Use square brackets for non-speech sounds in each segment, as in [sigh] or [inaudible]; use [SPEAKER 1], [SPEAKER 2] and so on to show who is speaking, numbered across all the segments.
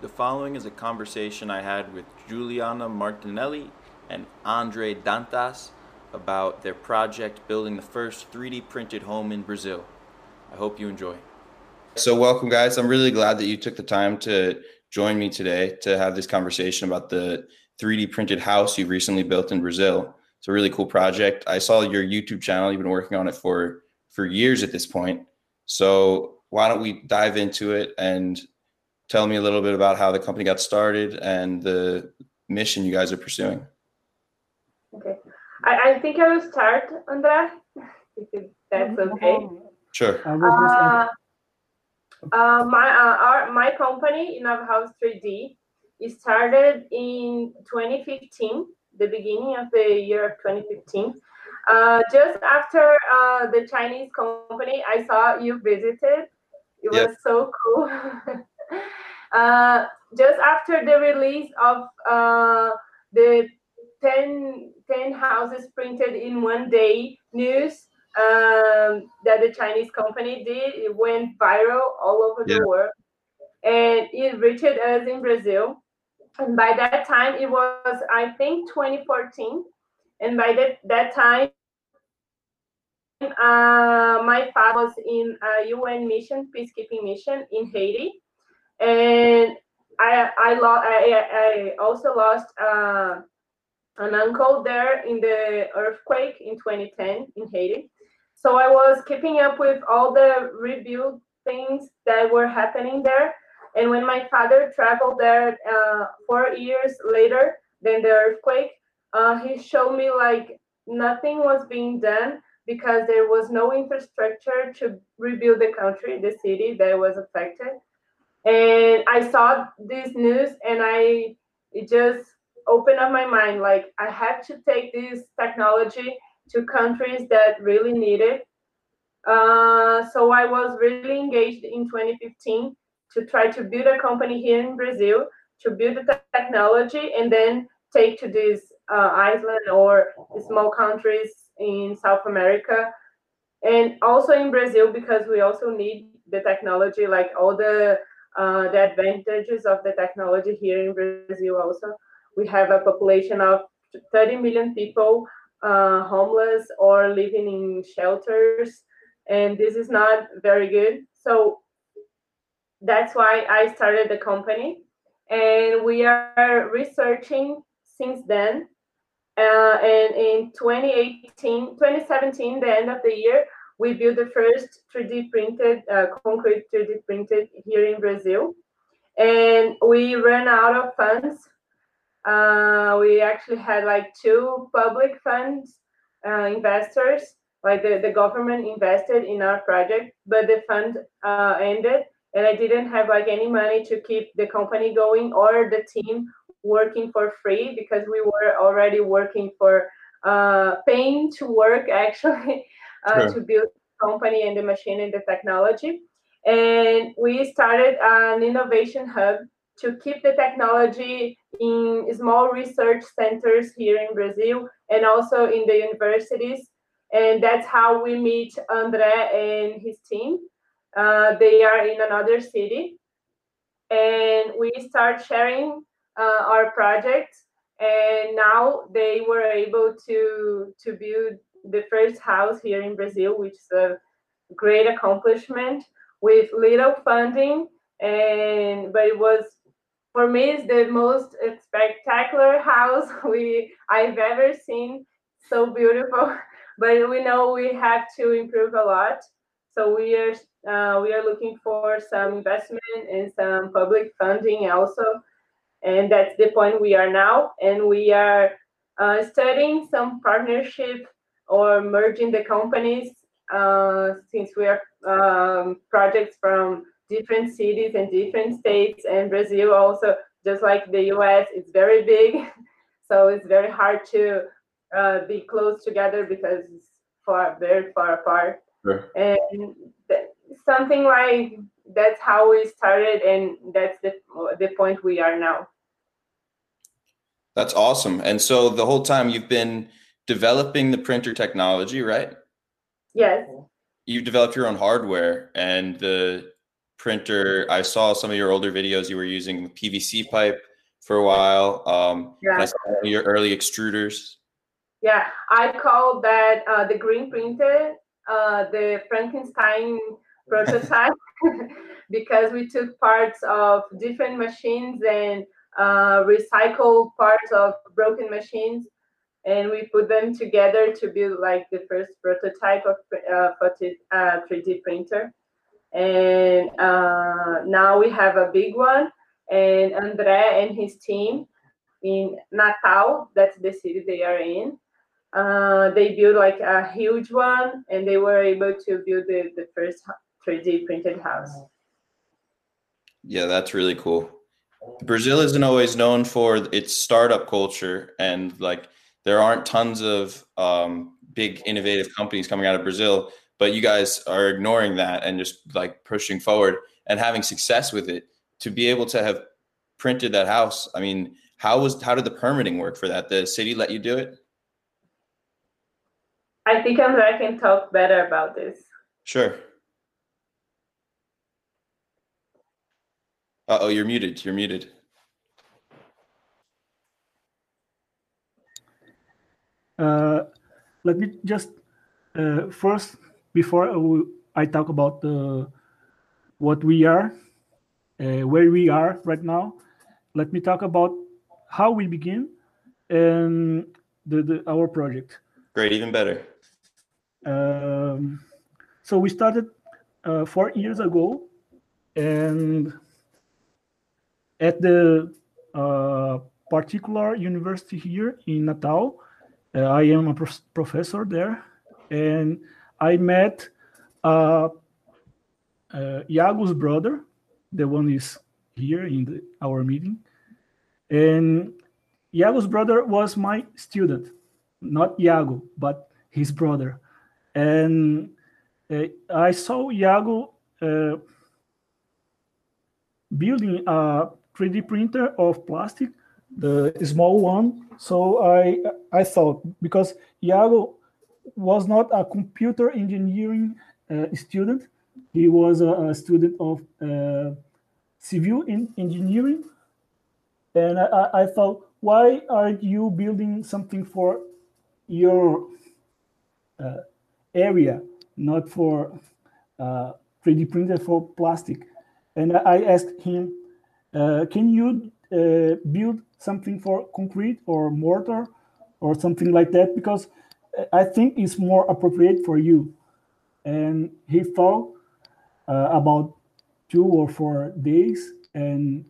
[SPEAKER 1] The following is a conversation I had with Juliana Martinelli and Andre Dantas about their project building the first 3D printed home in Brazil. I hope you enjoy. So, welcome, guys. I'm really glad that you took the time to join me today to have this conversation about the 3D printed house you recently built in Brazil. It's a really cool project. I saw your YouTube channel. You've been working on it for for years at this point. So, why don't we dive into it and tell me a little bit about how the company got started and the mission you guys are pursuing.
[SPEAKER 2] Okay. I, I think I will start, Andrea, if that's mm-hmm. okay.
[SPEAKER 1] Sure.
[SPEAKER 2] Uh, uh, my uh, our, my company, House 3D, it started in 2015, the beginning of the year of 2015. Uh, just after uh, the Chinese company, I saw you visited. It was so cool. [laughs] Uh, just after the release of uh, the 10, 10 houses printed in one day news um, that the Chinese company did, it went viral all over yeah. the world. And it reached us in Brazil. And by that time, it was, I think, 2014. And by that, that time, uh, my father was in a UN mission, peacekeeping mission in Haiti and I I, lo- I, I also lost uh, an uncle there in the earthquake in 2010 in Haiti. So I was keeping up with all the rebuild things that were happening there. And when my father traveled there uh, four years later than the earthquake, uh, he showed me like nothing was being done because there was no infrastructure to rebuild the country, the city that was affected and i saw this news and i it just opened up my mind like i had to take this technology to countries that really need it. Uh, so i was really engaged in 2015 to try to build a company here in brazil to build the technology and then take to these uh, island or small countries in south america and also in brazil because we also need the technology like all the uh, the advantages of the technology here in Brazil also. We have a population of 30 million people uh, homeless or living in shelters, and this is not very good. So that's why I started the company, and we are researching since then. Uh, and in 2018, 2017, the end of the year, we built the first 3D printed, uh, concrete 3D printed here in Brazil. And we ran out of funds. Uh, we actually had like two public funds uh, investors, like the, the government invested in our project, but the fund uh, ended and I didn't have like any money to keep the company going or the team working for free because we were already working for uh, paying to work [laughs] actually uh, sure. to build the company and the machine and the technology. And we started an innovation hub to keep the technology in small research centers here in Brazil and also in the universities. And that's how we meet Andre and his team. Uh, they are in another city. And we start sharing uh, our project. And now they were able to, to build the first house here in Brazil, which is a great accomplishment with little funding. And but it was for me it's the most spectacular house [laughs] we I've ever seen. So beautiful, [laughs] but we know we have to improve a lot. So we are uh, we are looking for some investment and some public funding also, and that's the point we are now. And we are uh, studying some partnership or merging the companies uh, since we are um, projects from different cities and different states and Brazil also just like the US it's very big. [laughs] So it's very hard to uh, be close together because it's far very far apart. Sure. and th- something like that's how we started and that's the the point we are now.
[SPEAKER 1] That's awesome. And so the whole time you've been developing the printer technology, right?
[SPEAKER 2] Yes.
[SPEAKER 1] You developed your own hardware and the printer. I saw some of your older videos. You were using PVC pipe for a while. Um,
[SPEAKER 2] Yeah.
[SPEAKER 1] Your early extruders.
[SPEAKER 2] Yeah, I call that uh, the green printer, uh, the Frankenstein prototype, [laughs] because we took parts of different machines and uh, recycled parts of broken machines, and we put them together to build like the first prototype of uh, photo- uh, 3D printer. And uh, now we have a big one, and André and his team in Natal, that's the city they are in, uh, they built like a huge one and they were able to build the, the first 3D printed house.
[SPEAKER 1] Yeah, that's really cool. Brazil isn't always known for its startup culture, and like there aren't tons of um, big innovative companies coming out of Brazil. But you guys are ignoring that and just like pushing forward and having success with it. To be able to have printed that house, I mean, how was how did the permitting work for that? The city let you do it?
[SPEAKER 2] I think André can talk better about this.
[SPEAKER 1] Sure. Uh oh, you're muted. You're muted.
[SPEAKER 3] Uh, let me just uh, first, before I I talk about the what we are, uh, where we are right now, let me talk about how we begin and the, the our project.
[SPEAKER 1] Great, even better.
[SPEAKER 3] Um, so we started uh, four years ago, and at the uh, particular university here in Natal, uh, I am a prof- professor there, and I met uh, uh, brother, the one is here in the, our meeting, and Iago's brother was my student, not Iago, but his brother and uh, I saw Iago uh, building a 3D printer of plastic, the small one. So I I thought because Iago was not a computer engineering uh, student, he was a, a student of uh, civil in engineering, and I, I thought, why are you building something for your uh, area, not for uh, 3D printer for plastic. And I asked him, uh, can you uh, build something for concrete or mortar or something like that? Because I think it's more appropriate for you. And he thought uh, about two or four days. And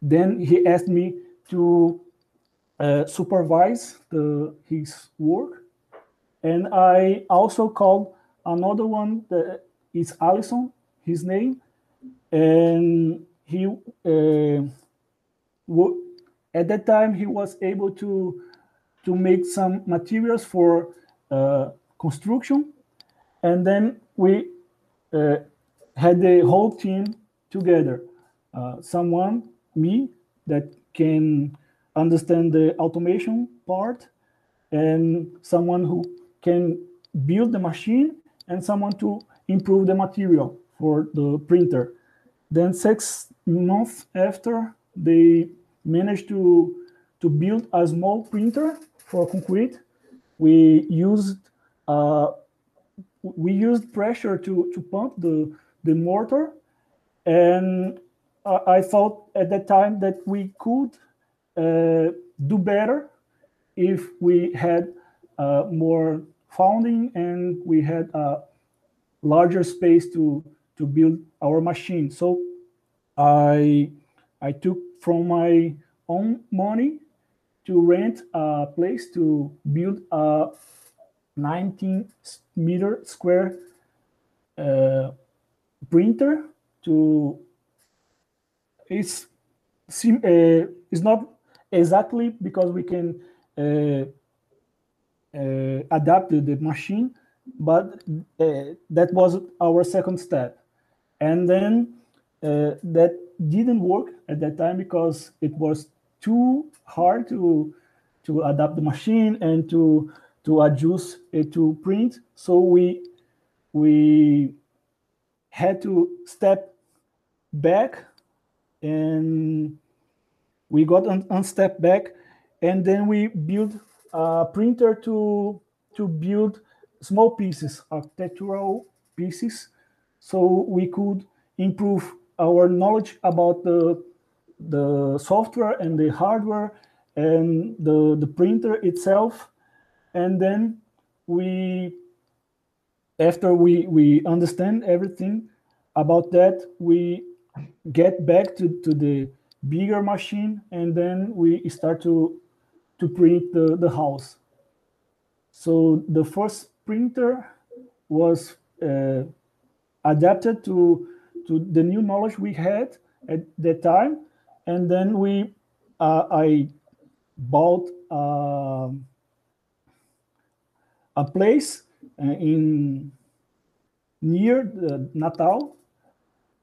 [SPEAKER 3] then he asked me to uh, supervise the, his work and I also called another one that is Allison, his name, and he uh, at that time he was able to to make some materials for uh, construction, and then we uh, had the whole team together. Uh, someone, me, that can understand the automation part, and someone who can build the machine and someone to improve the material for the printer. Then six months after, they managed to to build a small printer for concrete. We used uh, we used pressure to to pump the the mortar, and I, I thought at that time that we could uh, do better if we had uh, more funding and we had a larger space to to build our machine. So I I took from my own money to rent a place to build a 19 meter square uh, printer to it's sim, uh, it's not exactly because we can uh, uh, adapt the, machine, but uh, that was our second step. And then uh, that didn't work at that time because it was too hard to to adapt the machine and to to adjust it to print. So we we had to step back and we got un, unstep back and then we built a printer to to build small pieces architectural pieces so we could improve our knowledge about the the software and the hardware and the the printer itself. And then we after we we understand everything about that we get back to, to the bigger machine and then we start to to print the, the house. So the first printer was uh, adapted to to the new knowledge we had at that time. And then we uh, i bought uh, a place uh, in near natal.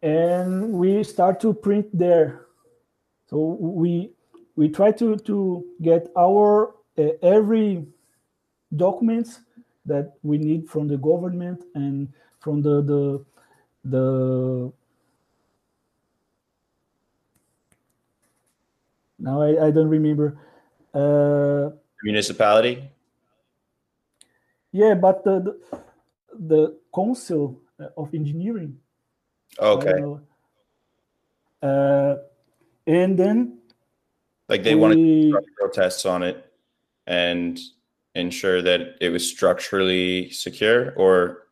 [SPEAKER 3] And we start to print there. So we we try to to get our uh, every documents that we need from the government and from the the the now I, I don't remember. Uh,
[SPEAKER 1] municipality?
[SPEAKER 3] Yeah but the the, the council of engineering.
[SPEAKER 1] Okay.
[SPEAKER 3] uh, and then
[SPEAKER 1] like they wanted to protests on it and ensure that it was structurally secure or
[SPEAKER 3] uh,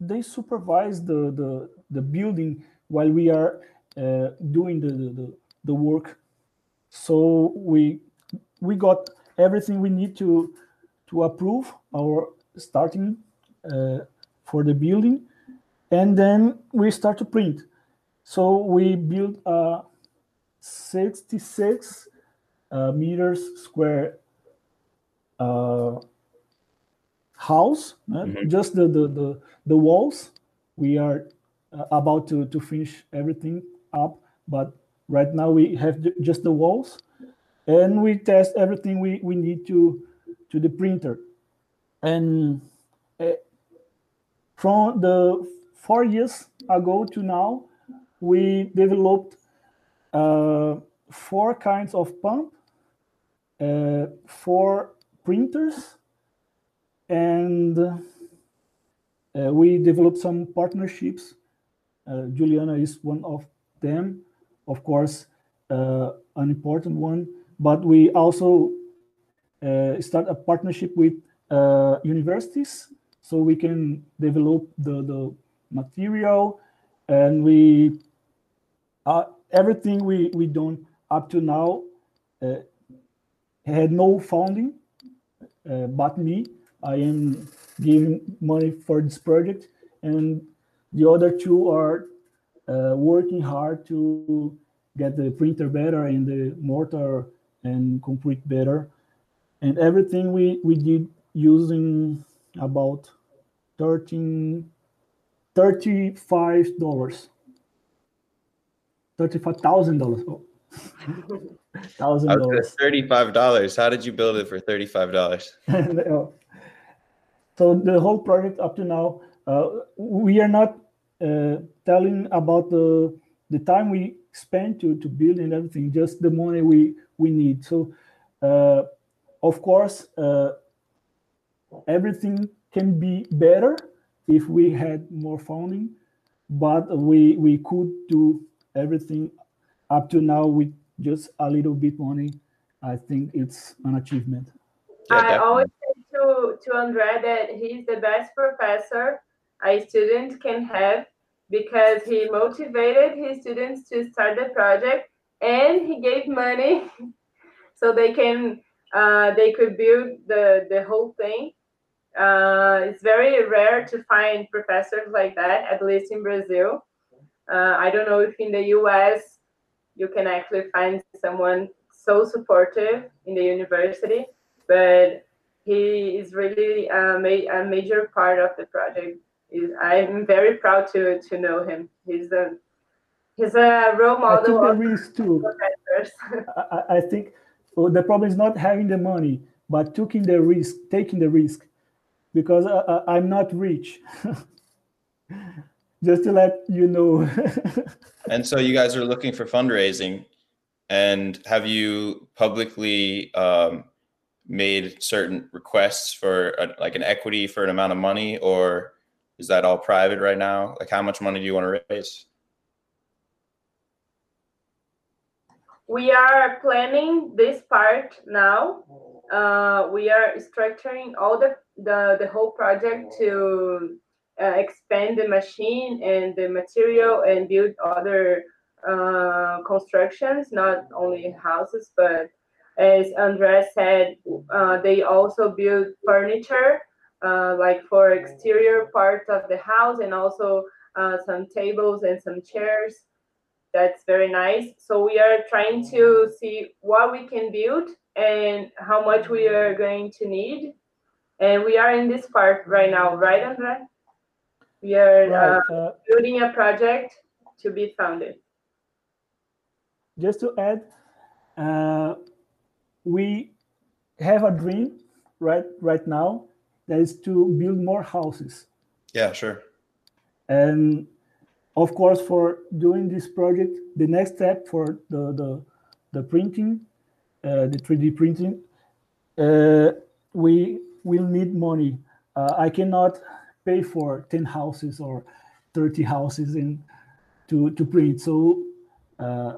[SPEAKER 3] they supervise the, the the building while we are uh, doing the, the the work. So we we got everything we need to to approve our starting uh, for the building. And then we start to print. So we built a 66 uh, meters square uh, house mm-hmm. just the, the, the the walls. We are uh, about to to finish everything up but right now we have just the walls. And we test everything we we need to to the printer. And uh, from the four years ago to now we developed uh, four kinds of pump, uh, four printers, and uh, we developed some partnerships. Uh, Juliana is one of them, of course, uh, an important one. But we also uh, start a partnership with universities so we can develop the, the material and we uh, everything we we done up to now uh, had no funding uh, but me i am giving money for this project and the other two are uh, working hard to get the printer better and the mortar and concrete better and everything we we did using about 13 35 dollars thirty-five thousand dollars. Oh. [laughs] Thousand dollars.
[SPEAKER 1] Thirty-five dollars. How did you build it for thirty-five dollars? [laughs]
[SPEAKER 3] so the whole project up to now, uh, we are not uh, telling about the the time we spent to to build and everything. Just the money we we need. So, uh, of course, uh, everything can be better if we had more funding, but we we could do everything up to now with just a little bit money, I think it's an achievement.
[SPEAKER 2] Yeah, I always say to, Andre that he's the best professor a student can have because he motivated his students to start the project and he gave money [laughs] so they can uh, they could build the the whole thing. Uh, it's very rare to find professors like that at least in brazil. Uh, I don't know if in the US you can actually find someone so supportive in the university, but he is really a, ma- a major part of the project. I'm very proud to to know him. He's a he's a role model.
[SPEAKER 3] I took the risk too. [laughs] I, I think well, the problem is not having the money, but taking the risk, taking the risk, because I, I'm not rich. [laughs] just to let you know. [laughs]
[SPEAKER 1] and so you guys are looking for fundraising, and have you publicly um, made certain requests for a, like an equity for an amount of money, or is that all private right now? Like, how much money do you want to raise?
[SPEAKER 2] We are planning this part now. Uh, we are structuring all the, the, the whole project to uh, expand the machine and the material and build other uh, constructions, not only houses, but as Andres said, uh, they also build furniture, uh, like for exterior parts of the house, and also uh, some tables and some chairs. That's very nice. So we are trying to see what we can build and how much we are going to need. And we are in this part right now, right, Andres? We are right, uh, uh, building a project to be founded.
[SPEAKER 3] Just to add, uh, we have a dream right right now that is to build more houses.
[SPEAKER 1] Yeah, sure.
[SPEAKER 3] And of course, for doing this project, the next step for the the, the printing, uh, the 3D printing, uh, we will need money. Uh, I cannot pay for 10 houses or 30 houses in to, to print. So uh,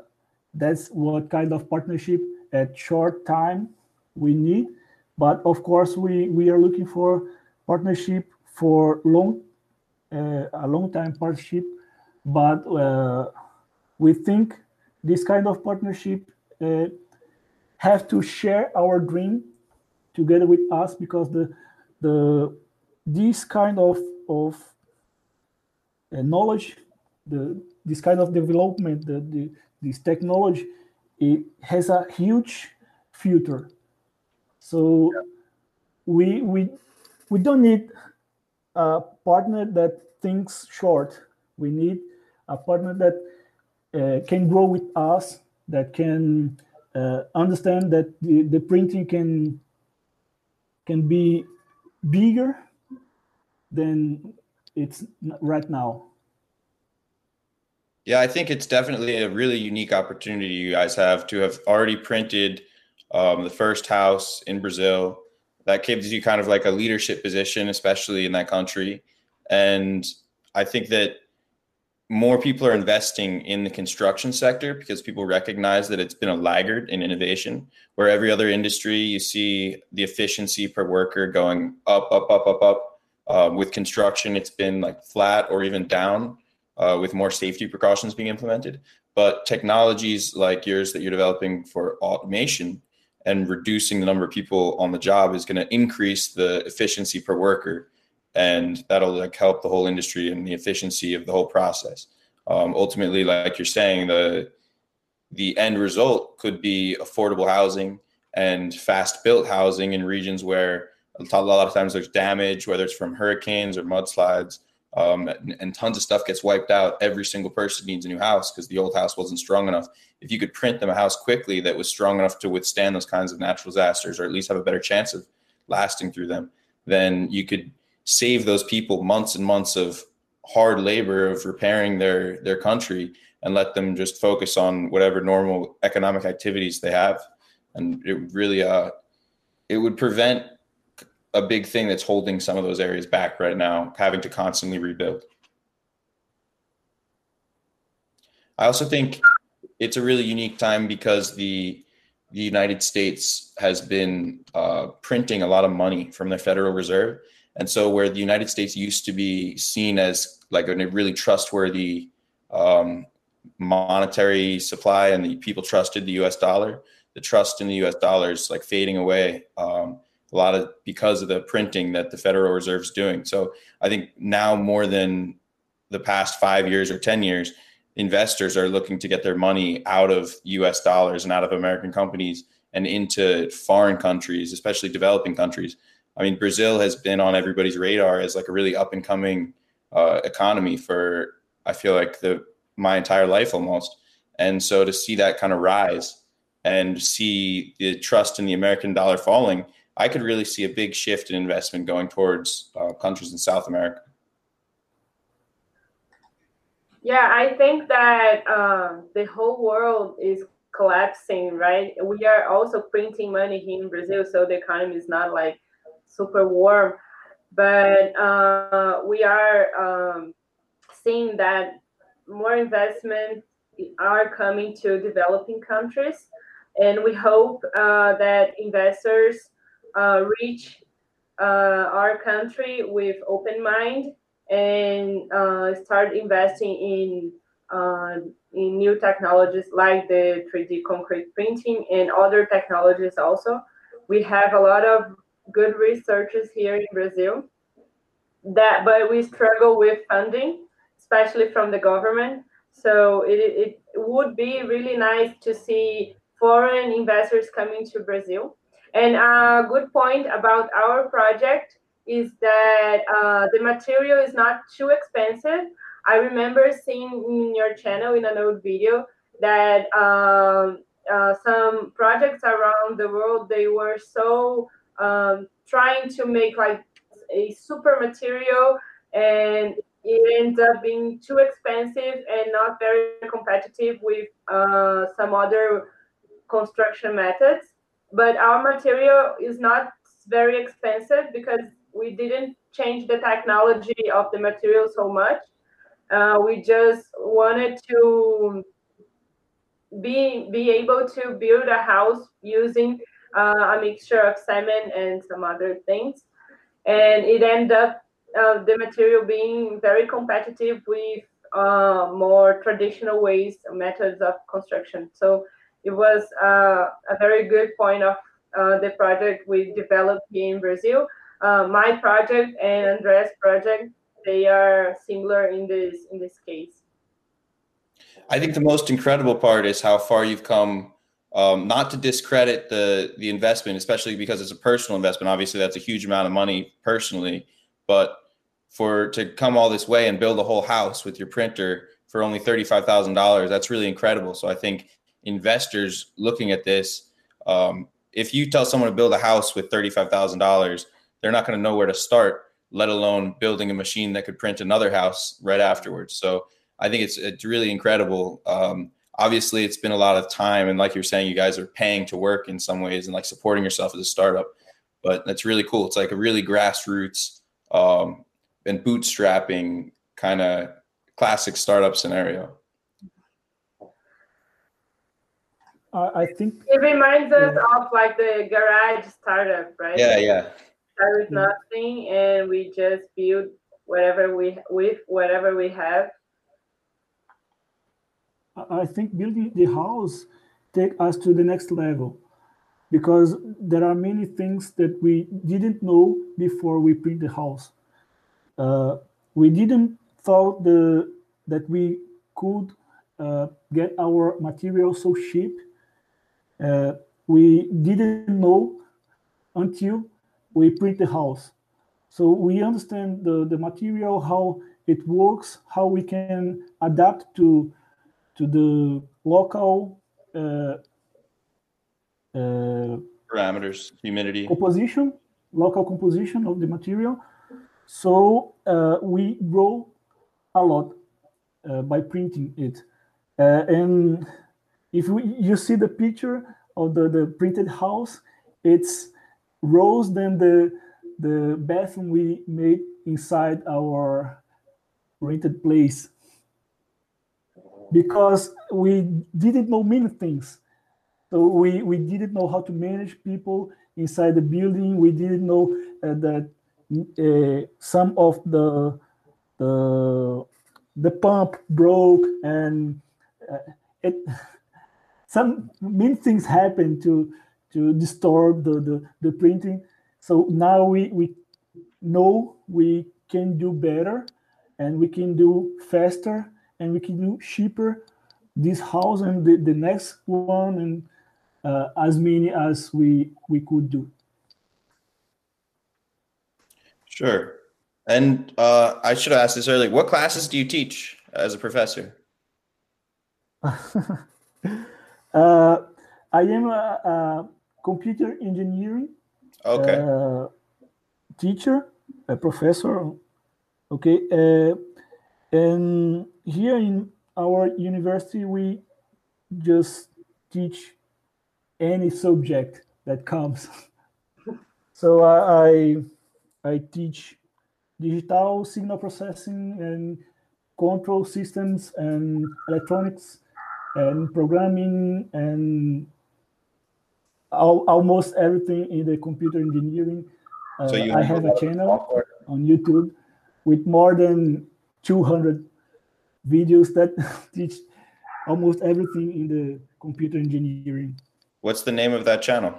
[SPEAKER 3] that's what kind of partnership at short time we need. But of course, we, we are looking for partnership for long, uh, a long time partnership. But uh, we think this kind of partnership uh, have to share our dream together with us because the the this kind of of uh, knowledge, the this kind of development, the, the this technology, it has a huge future. So yeah. we we we don't need a partner that thinks short. We need a partner that uh, can grow with us, that can uh, understand that the, the printing can can be bigger than it's right now.
[SPEAKER 1] Yeah, I think it's definitely a really unique opportunity you guys have to have already printed um, the first house in Brazil. That gives you kind of like a leadership position, especially in that country. And I think that more people are investing in the construction sector because people recognize that it's been a laggard in innovation. Where every other industry, you see the efficiency per worker going up, up, up, up, up um, with construction, it's been like flat or even down uh, with more safety precautions being implemented. But technologies like yours that you're developing for automation and reducing the number of people on the job is going to increase the efficiency per worker, and that'll like help the whole industry and the efficiency of the whole process. Um, ultimately, like you're saying, the the end result could be affordable housing and fast built housing in regions where a lot of times there's damage, whether it's from hurricanes or mudslides, um, and, and, tons of stuff gets wiped out. Every single person needs a new house because the old house wasn't strong enough. If you could print them a house quickly that was strong enough to withstand those kinds of natural disasters, or at least have a better chance of lasting through them, then you could save those people months and months of hard labor of repairing their their country and let them just focus on whatever normal economic activities they have and it really uh it would prevent a big thing that's holding some of those areas back right now, having to constantly rebuild. I also think it's a really unique time because the the United States has been uh, printing a lot of money from the Federal Reserve, and so where the United States used to be seen as like a really trustworthy um, monetary supply, and the people trusted the U.S. dollar, the trust in the U.S. dollar is like fading away. Um, a lot of because of the printing that the Federal Reserve is doing. So I think now more than the past five years or 10 years, investors are looking to get their money out of US dollars and out of American companies and into foreign countries, especially developing countries. I mean, Brazil has been on everybody's radar as like a really up and coming uh, economy for, I feel like the my entire life almost. And so to see that kind of rise and see the trust in the American dollar falling, I could really see a big shift in investment going towards uh, countries in South America.
[SPEAKER 2] Yeah, I think that uh, the whole world is collapsing, right? We are also printing money here in Brazil, so the economy is not like super warm, but uh, we are um, seeing that more investment are coming to developing countries, and we hope uh, that investors uh, reach uh, our country with open mind and uh, start investing in uh, in new technologies like the 3D concrete printing and other technologies also. We have a lot of good researchers here in Brazil that but we struggle with funding, especially from the government. So it, it would be really nice to see foreign investors coming to Brazil. And a good point about our project is that uh, the material is not too expensive. I remember seeing in your channel in an old video that um, uh, some projects around the world they were so um, trying to make like a super material and it ends up being too expensive and not very competitive with uh, some other construction methods. But our material is not very expensive because we didn't change the technology of the material so much. Uh, we just wanted to be be able to build a house using uh, a mixture of cement and some other things, and it ended up uh, the material being very competitive with uh, more traditional ways methods of construction. So it was uh, a very good point of uh, the project we developed here in Brazil uh, my project and Andre's project, they are similar in this in this case.
[SPEAKER 1] I think the most incredible part is how far you've come. Um, not to discredit the the investment, especially because it's a personal investment. Obviously, that's a huge amount of money personally, but for to come all this way and build a whole house with your printer for only thirty five thousand dollars, that's really incredible. So I think investors looking at this, um, if you tell someone to build a house with thirty five thousand dollars, they're not going to know where to start, let alone building a machine that could print another house right afterwards. So I think it's it's really incredible. Um, obviously, it's been a lot of time, and like you're saying, you guys are paying to work in some ways and like supporting yourself as a startup. But that's really cool. It's like a really grassroots um, and bootstrapping kind of classic startup scenario.
[SPEAKER 3] I think
[SPEAKER 2] it reminds us yeah. of like the garage startup, right?
[SPEAKER 1] Yeah, yeah
[SPEAKER 2] start with nothing and we just build whatever we with whatever we have
[SPEAKER 3] i think building the house take us to the next level because there are many things that we didn't know before we print the house uh, we didn't thought the that we could uh, get our material so cheap uh, we didn't know until we print the house. So we understand the, the material, how it works, how we can adapt to to the local uh, uh,
[SPEAKER 1] parameters, humidity,
[SPEAKER 3] composition, local composition of the material. So uh, we grow a lot uh, by printing it. Uh, and if we, you see the picture of the, the printed house, it's rows than the the bathroom we made inside our rented place. Because we didn't know many things. So we we didn't know how to manage people inside the building. We didn't know uh, that uh, some of the the the pump broke and uh, it some many things happen to to disturb the, the, the printing. So now we, we know we can do better and we can do faster and we can do cheaper this house and the, the next one and uh, as many as we we could do.
[SPEAKER 1] Sure. And uh, I should have asked this earlier. What classes do you teach as a professor? [laughs]
[SPEAKER 3] uh, I am a, a, computer engineering
[SPEAKER 1] okay.
[SPEAKER 3] Uh, teacher, a professor. Okay, uh, And here in our university, we just teach any subject that comes. [laughs] so I, I, I teach digital signal processing and control systems and electronics and programming and al almost everything in the computer engineering. Uh,
[SPEAKER 1] So you
[SPEAKER 3] I
[SPEAKER 1] have a
[SPEAKER 3] a
[SPEAKER 1] lot of
[SPEAKER 3] channel on YouTube with more than 200 videos that [laughs] teach almost everything in the computer engineering.
[SPEAKER 1] What's the name of that channel?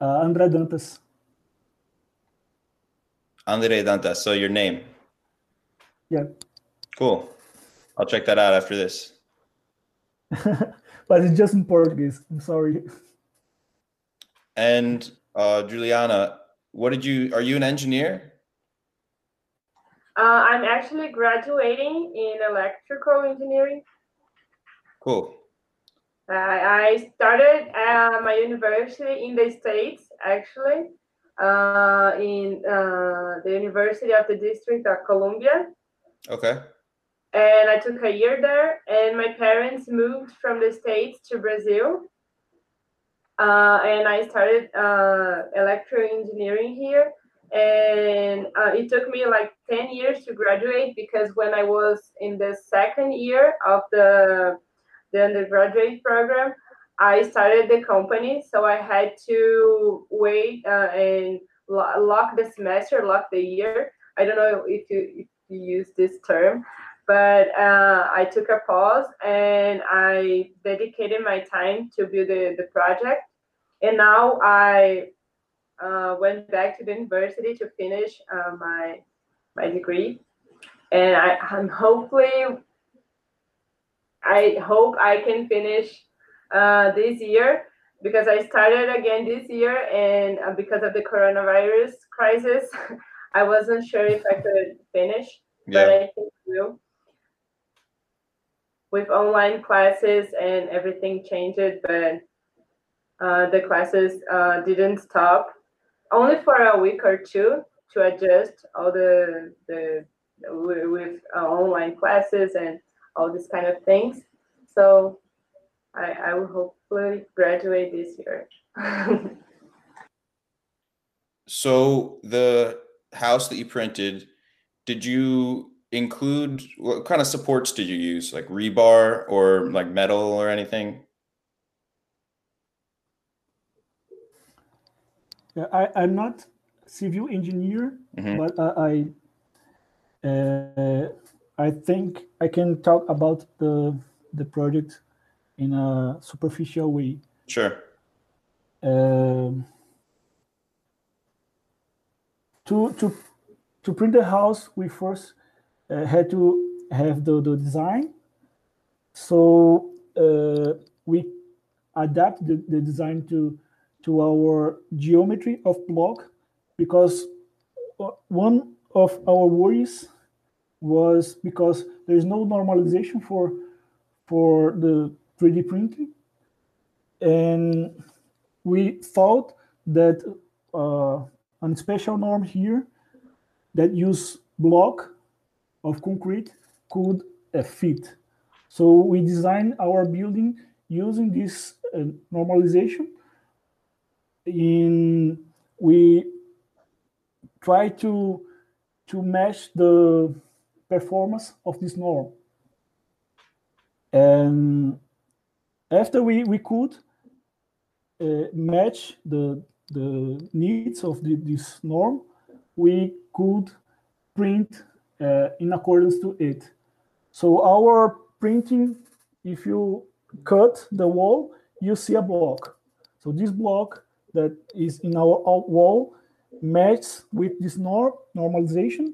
[SPEAKER 3] Uh, André Dantas.
[SPEAKER 1] Andre Dantas. So your name.
[SPEAKER 3] Yeah.
[SPEAKER 1] Cool. I'll check that out after this. [laughs]
[SPEAKER 3] but it's just in Portuguese. I'm sorry.
[SPEAKER 1] And uh, Juliana, what did you? Are you an engineer?
[SPEAKER 2] Uh, I'm actually graduating in electrical engineering.
[SPEAKER 1] Cool.
[SPEAKER 2] I I started uh, my university in the States, actually, uh, in uh, the University of the District of Columbia.
[SPEAKER 1] Okay.
[SPEAKER 2] And I took a year there, and my parents moved from the States to Brazil. Uh, and I started uh, electrical engineering here. And uh, it took me like 10 years to graduate because when I was in the second year of the, the undergraduate program, I started the company. So I had to wait uh, and lock the semester, lock the year. I don't know if you, if you use this term, but uh, I took a pause and I dedicated my time to build the, the project. And now I uh, went back to the university to finish uh, my my degree, and I, I'm hopefully I hope I can finish uh, this year because I started again this year, and uh, because of the coronavirus crisis, [laughs] I wasn't sure if I could finish,
[SPEAKER 1] yeah.
[SPEAKER 2] but I think I will. With online classes and everything changed, but uh, the classes uh, didn't stop only for a week or two to adjust all the the with uh, online classes and all these kind of things. So I, I will hopefully graduate this year. [laughs]
[SPEAKER 1] So the house that you printed, did you include what kind of supports did you use? Like rebar or like metal or anything?
[SPEAKER 3] Yeah, I, I'm not civil engineer,
[SPEAKER 1] Mhm.
[SPEAKER 3] but I, I, uh, I think I can talk about the the project in a superficial way.
[SPEAKER 1] Sure.
[SPEAKER 3] Um, to to to print the house, we first uh, had to have the, the design. So uh, we adapt the, the design to to our geometry of block because uh, one of our worries was because there's no normalization for for the 3D printing and we thought that uh, a special norm here that use block of concrete could uh, fit. So we designed our building using this uh, normalization. In we try to to match the performance of this norm. And after we, we could uh, match the the needs of the, this norm, we could print in accordance to it. So our printing, if you cut the wall, you see a block. So this block that is in our wall matches with this norm normalization,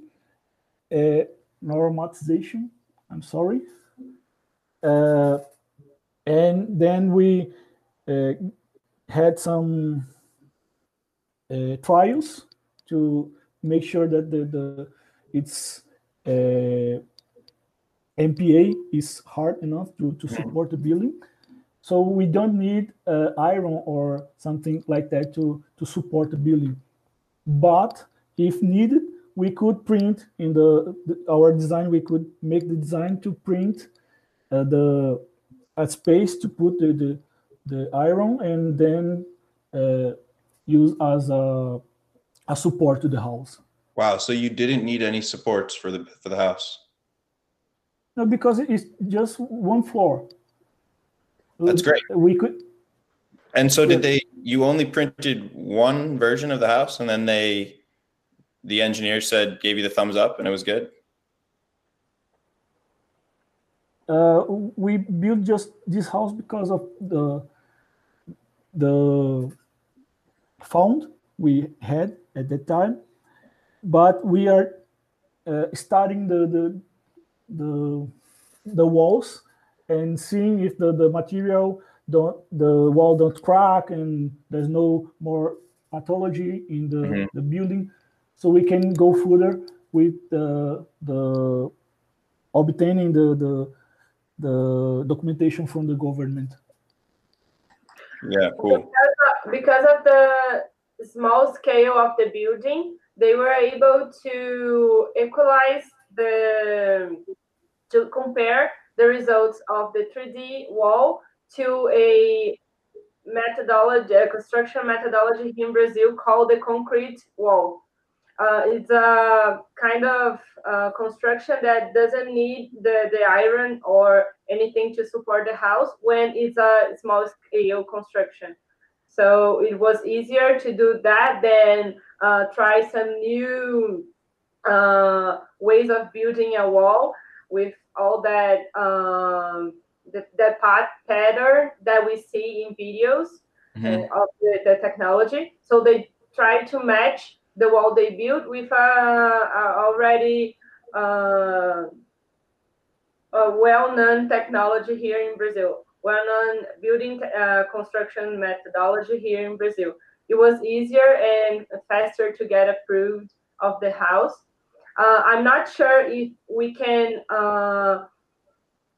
[SPEAKER 3] uh, normatization. I'm sorry. Uh, and then we uh, had some uh, trials to make sure that the, the its uh, MPA is hard enough to, to support the building. So we don't need uh, iron or something like that to, to support the building. But if needed, we could print in the, the our design. We could make the design to print uh, the a space to put the, the the iron and then uh, use as a a support to the house.
[SPEAKER 1] Wow. So you didn't need any supports for the for the house.
[SPEAKER 3] No, because it's just one floor.
[SPEAKER 1] That's great.
[SPEAKER 3] We could.
[SPEAKER 1] And so did they? You only printed one version of the house, and then they, the engineer said, gave you the thumbs up, and it was good.
[SPEAKER 3] Uh, we built just this house because of the the fund we had at that time, but we are uh, starting the, the the the walls and seeing if the, the material don't the wall don't crack and there's no more pathology in the,
[SPEAKER 1] Mhm.
[SPEAKER 3] the building so we can go further with the the obtaining the the the documentation from the government
[SPEAKER 1] Yeah, cool.
[SPEAKER 2] because of the small scale of the building, they were able to equalize the to compare the results of the 3D wall to a methodology, a construction methodology in Brazil called the concrete wall. Uh, it's a kind of uh, construction that doesn't need the, the iron or anything to support the house when it's a small scale construction. So it was easier to do that than uh, try some new uh, ways of building a wall with all that um, the, that pat- pattern that we see in videos
[SPEAKER 1] Mhm.
[SPEAKER 2] uh, of the, the technology. So they tried to match the wall they built with a, a already uh, a well-known technology here in Brazil, well-known building uh, construction methodology here in Brazil. It was easier and faster to get approved of the house. Uh, I'm not sure if we can uh,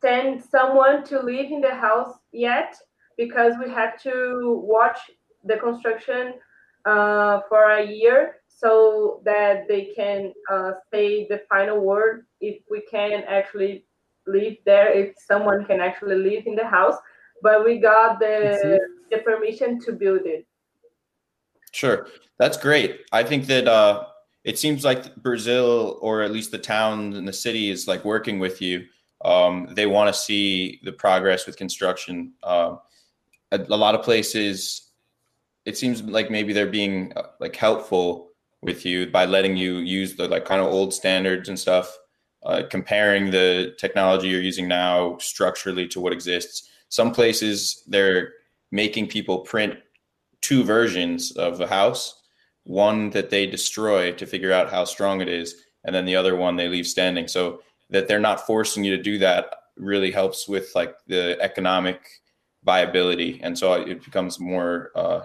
[SPEAKER 2] send someone to live in the house yet because we have to watch the construction uh, for a year so that they can uh, say the final word if we can actually live there, if someone can actually live in the house. But we got the, the permission to build it.
[SPEAKER 1] Sure. That's great. I think that uh, it seems like Brazil, or at least the town and the city, is like working with you. Um, they want to see the progress with construction. Um, a, a lot of places, it seems like maybe they're being uh, like helpful with you by letting you use the like kind of old standards and stuff, uh, comparing the technology you're using now structurally to what exists. Some places they're making people print two versions of a house one that they destroy to figure out how strong it is and then the other one they leave standing so that they're not forcing you to do that really helps with like the economic viability and so it becomes more uh,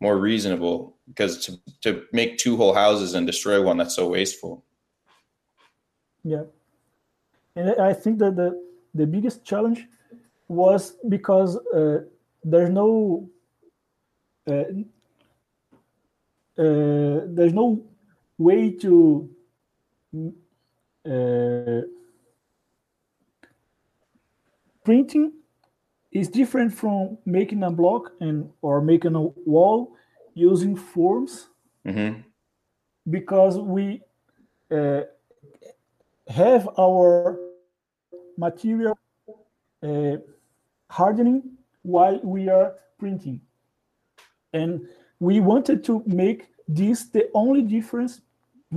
[SPEAKER 1] more reasonable because to, to make two whole houses and destroy one that's so wasteful
[SPEAKER 3] Yeah, and I think that the the biggest challenge was because uh, there's no uh, uh, there's no way to uh, printing is different from making a block and or making a wall using forms.
[SPEAKER 1] Hmm
[SPEAKER 3] because we uh, have our material uh, hardening while we are printing. And we wanted to make this the only difference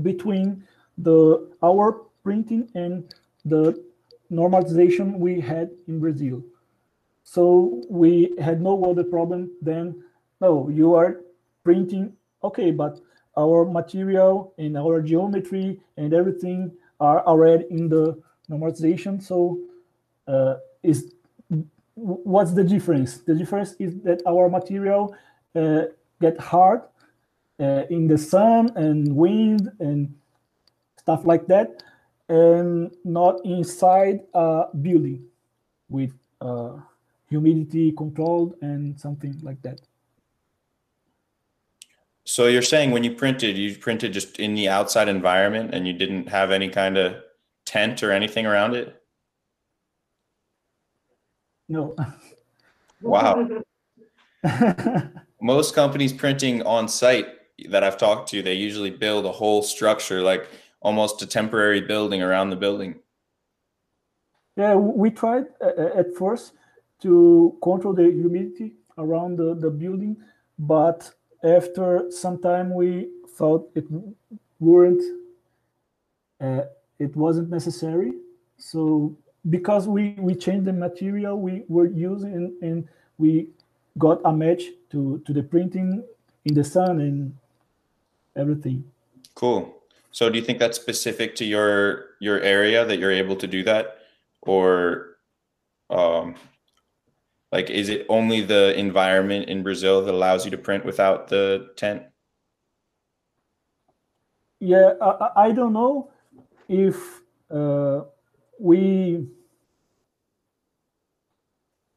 [SPEAKER 3] between the our printing and the normalization we had in Brazil. So we had no other problem than no, you are printing okay, but our material and our geometry and everything are already in the normalization. So uh, is what's the difference? The difference is that our material uh, get hard uh, in the sun and wind and stuff like that, and not inside a building with uh, humidity controlled and something like that.
[SPEAKER 1] So you're saying when you printed, you printed just in the outside environment and you didn't have any kind of tent or anything around it?
[SPEAKER 3] No.
[SPEAKER 1] Wow. Most companies printing on site that I've talked to, they usually build a whole structure, like almost a temporary building around the building.
[SPEAKER 3] Yeah, we tried uh, at first to control the humidity around the, the building, but after some time we thought it weren't uh, it wasn't necessary. So because we we changed the material we were using and, we got a match to to the printing in the sun and everything.
[SPEAKER 1] Cool. So do you think that's specific to your your area that you're able to do that? Or um like, is it only the environment in Brazil that allows you to print without the tent?
[SPEAKER 3] Yeah, I, I don't know if uh, we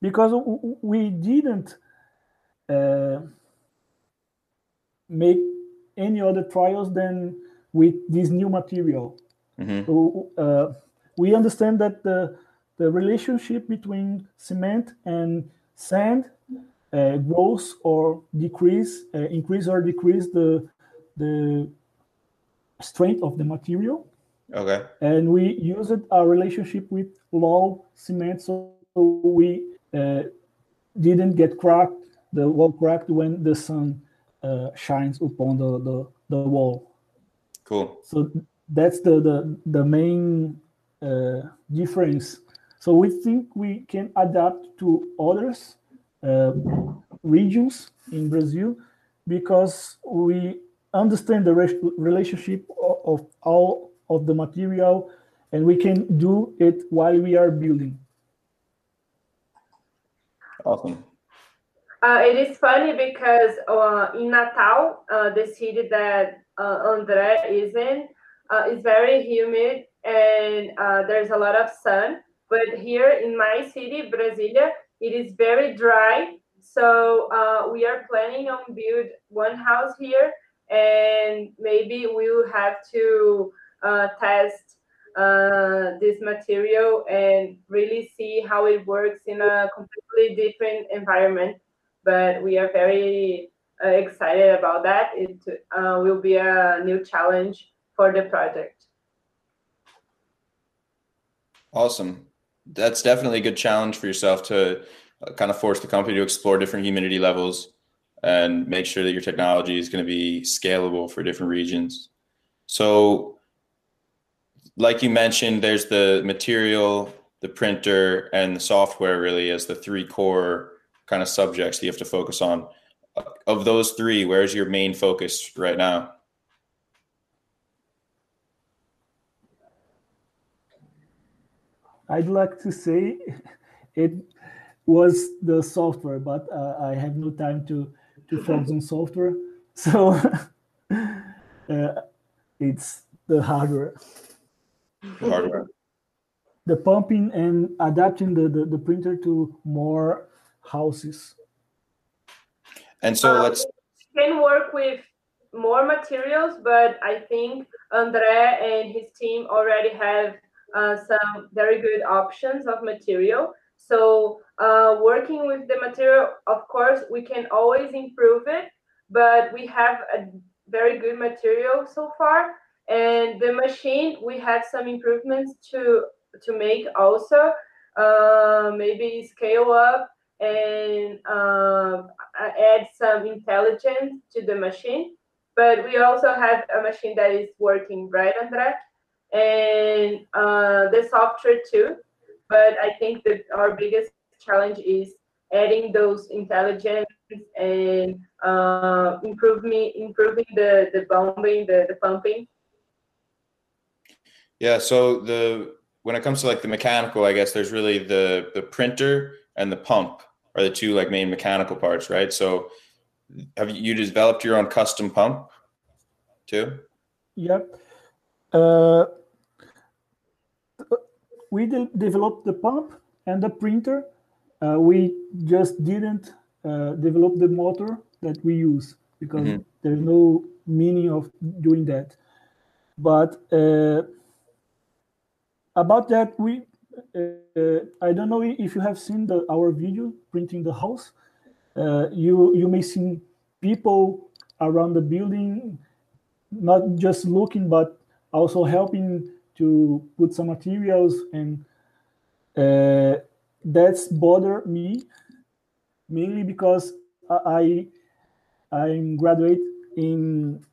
[SPEAKER 3] because we didn't uh, make any other trials than with this new material. Mm-hmm. So, uh, we understand that the the relationship between cement and sand uh, grows or decrease, uh, increase or decrease the the strength of the material.
[SPEAKER 1] Okay.
[SPEAKER 3] And we used a relationship with low cement, so we uh, didn't get cracked, the wall cracked when the sun uh, shines upon the, the, the wall.
[SPEAKER 1] Cool.
[SPEAKER 3] So that's the the, the main uh, difference so we think we can adapt to others uh, regions in Brazil because we understand the re relationship of, of all of the material and we can do it while we are building.
[SPEAKER 1] Awesome.
[SPEAKER 2] Uh, it is funny because uh, in Natal, uh, the city that uh, André is in, uh, is very humid and uh, there's a lot of sun. But here in my city, Brasilia, it is very dry. So uh, we are planning on build one house here, and maybe we will have to uh, test uh, this material and really see how it works in a completely different environment. But we are very uh, excited about that. It uh, will be a new challenge for the project.
[SPEAKER 1] Awesome that's definitely a good challenge for yourself to uh, kind of force the company to explore different humidity levels and make sure that your technology is going to be scalable for different regions. So, like you mentioned, there's the material, the printer, and the software really as the three core kind of subjects that you have to focus on. Of those three, where's your main focus right now?
[SPEAKER 3] I'd like to say it was the software, but uh, I have no time to to focus on software, [laughs] so uh, it's the hardware.
[SPEAKER 1] The hardware.
[SPEAKER 3] The pumping and adapting the, the, the printer to more houses.
[SPEAKER 1] And so um, let's
[SPEAKER 2] can work with more materials, but I think Andre and his team already have uh, some very good options of material. So uh, working with the material, of course, we can always improve it, but we have a very good material so far. And the machine, we have some improvements to to make also. Uh, maybe scale up and uh, add some intelligence to the machine. But we also have a machine that is working, right, André? And uh, the software too. But I think that our biggest challenge is adding those intelligence and uh, improving improving the the pumping the, the pumping.
[SPEAKER 1] Yeah. So the when it comes to like the mechanical, I guess there's really the the printer and the pump are the two like main mechanical parts, right? So have you developed your own custom pump too?
[SPEAKER 3] Yep. Uh, we de developed the pump and the printer. Uh, we just didn't uh, develop the motor that we use. because mm-hmm. there's no meaning of doing that. But uh, about that, we uh, I don't know if you have seen the our video printing the house. Uh, you you may see people around the building, not just looking but also helping to put some materials and uh, that's bother me mainly because I I'm graduate in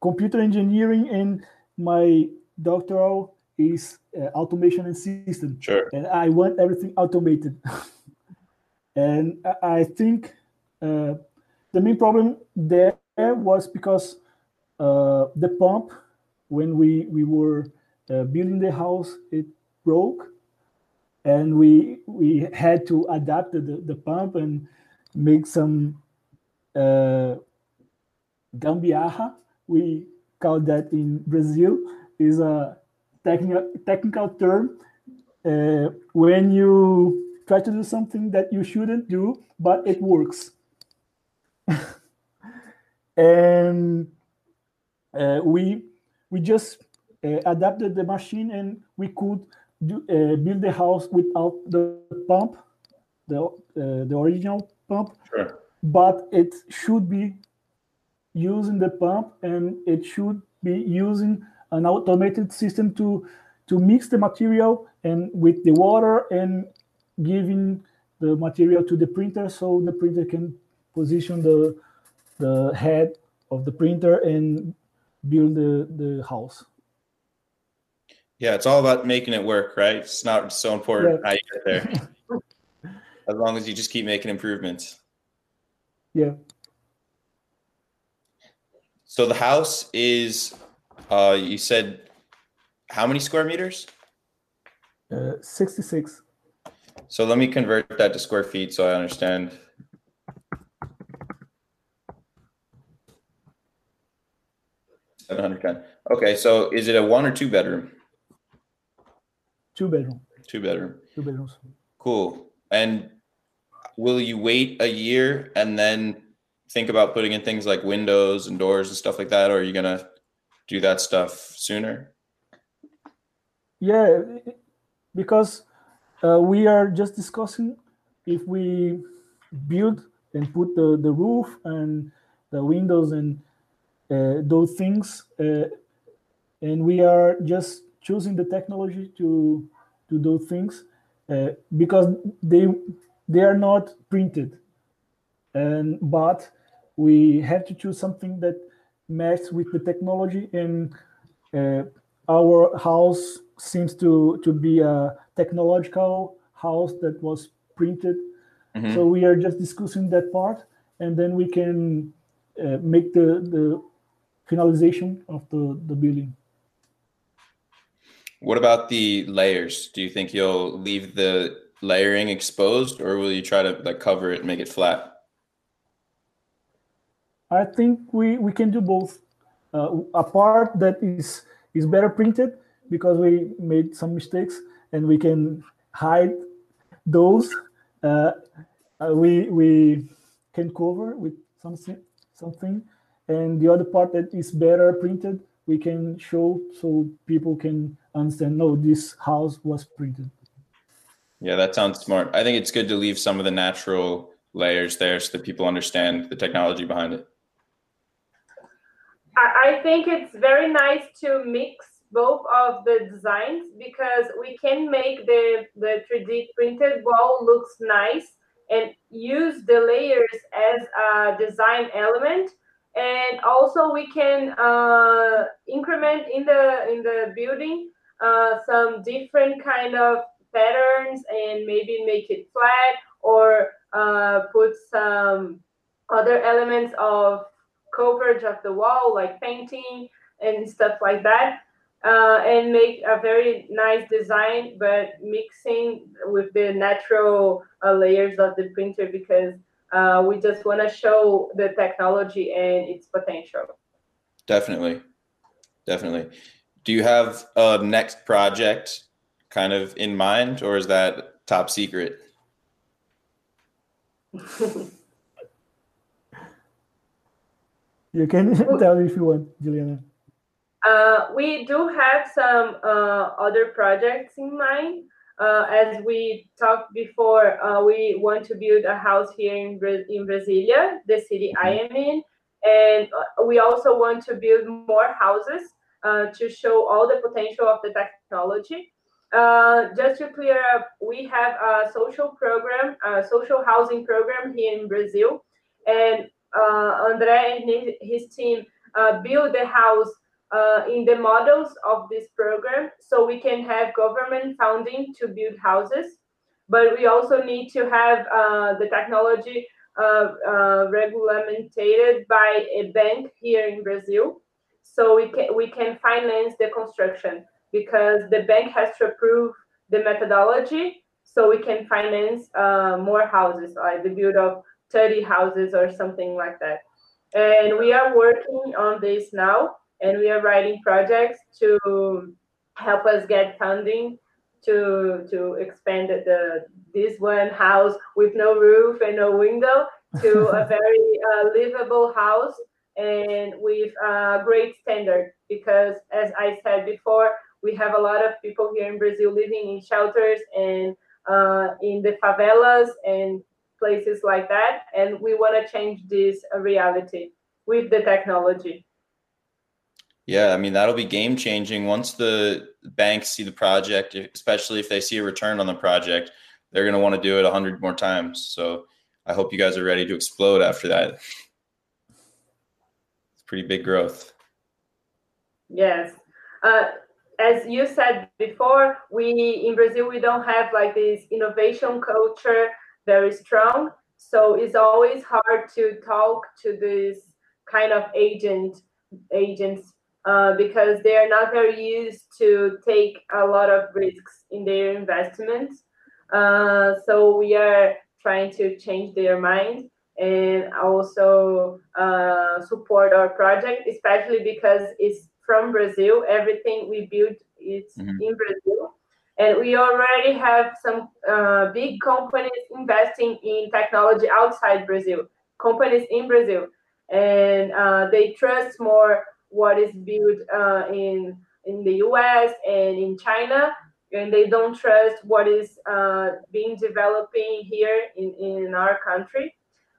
[SPEAKER 3] computer engineering and my doctoral is uh, automation and system.
[SPEAKER 1] Sure.
[SPEAKER 3] And I want everything automated. [laughs] and I think uh, the main problem there was because uh, the pump, when we we were uh, building the house, it broke, and we we had to adapt the, the pump and make some uh, gambiarra. We call that in Brazil is a technical technical term uh, when you try to do something that you shouldn't do, but it works. [laughs] and uh, we we just adapted the machine and we could do, uh, build the house without the pump, the uh, the original pump.
[SPEAKER 1] Sure.
[SPEAKER 3] But it should be using the pump and it should be using an automated system to to mix the material and with the water and giving the material to the printer so the printer can position the the head of the printer and build the, the house.
[SPEAKER 1] Yeah, it's all about making it work, right? It's not so important yeah. how you get there. [laughs] as long as you just keep making improvements.
[SPEAKER 3] Yeah.
[SPEAKER 1] So the house is uh, you said how many square meters?
[SPEAKER 3] Uh, 66.
[SPEAKER 1] So let me convert that to square feet so I understand. Seven hundred ten. Okay, so is it a one or two bedroom?
[SPEAKER 3] Two bedroom.
[SPEAKER 1] Two bedroom.
[SPEAKER 3] Two bedrooms.
[SPEAKER 1] Cool. And will you wait a year and then think about putting in things like windows and doors and stuff like that, or are you gonna do that stuff sooner?
[SPEAKER 3] Yeah, because uh, we are just discussing if we build and put the, the roof and the windows and uh, those things, uh, and we are just choosing the technology to to do things uh, because they they are not printed, and but we have to choose something that matches with the technology and uh, our house seems to to be a technological house that was printed. Mm-hmm. so we are just discussing that part and then we can uh, make the the finalization of the the building
[SPEAKER 1] what about the layers do you think you'll leave the layering exposed or will you try to like cover it and make it flat
[SPEAKER 3] I think we, we can do both. Uh, a part that is is better printed because we made some mistakes and we can hide those. Uh, uh, we we can cover with something something, and the other part that is better printed we can show so people can understand. No, this house was printed.
[SPEAKER 1] Yeah, that sounds smart. I think it's good to leave some of the natural layers there so that people understand the technology behind it.
[SPEAKER 2] I think it's very nice to mix both of the designs because we can make the, the 3D printed wall looks nice and use the layers as a design element and also we can uh, increment in the in the building uh, some different kind of patterns and maybe make it flat or uh, put some other elements of coverage of the wall, like painting and stuff like that, uh, and make a very nice design, but mixing with the natural uh, layers of the printer because uh, we just want to show the technology and its potential.
[SPEAKER 1] Definitely, definitely. Do you have a next project kind of in mind, or is that top secret? [laughs]
[SPEAKER 3] You can [laughs] tell if you want, Juliana.
[SPEAKER 2] Uh, we do have some uh, other projects in mind. Uh, as we talked before, uh, we want to build a house here in, Bra- in Brasilia, the city I am in. And uh, we also want to build more houses uh, to show all the potential of the technology. Uh, just to clear up, we have a social program, a social housing program here in Brazil. And uh, Andre and his, his team build the house uh, in the models of this program. So we can have government funding to build houses but we also need to have uh, the technology uh, uh regulated by a bank here in brazil. So we can we can finance the construction because the bank has to approve the methodology. So we can finance uh, more houses like the build of 30 houses or something like that. And we are working on this now and we are writing projects to help us get funding to to expand the this one house with no roof and no window to a [laughs] very uh, livable house and with a great standard because as i said before we have a lot of people here in brazil living in shelters and uh, in the favelas and places like that and we want to change this reality with the technology
[SPEAKER 1] yeah, I mean that'll be game changing once the banks see the project, especially if they see a return on the project. They're going to want to do it a hundred more times. So I hope you guys are ready to explode after that. It's pretty big growth.
[SPEAKER 2] Yes. Uh, as you said before, we in Brazil we don't have like this innovation culture very strong. So it's always hard to talk to this kind of agent agents uh, because they are not very used to take a lot of risks in their investments. Uh, so we are trying to change their mind and also uh, support our project, especially because it's from Brazil. Everything we build is mm-hmm. in Brazil. And we already have some uh, big companies investing in technology outside Brazil, companies in Brazil. And uh, they trust more what is built uh, in in the U.S. and in China, and they don't trust what is uh, being developing here in, in our country,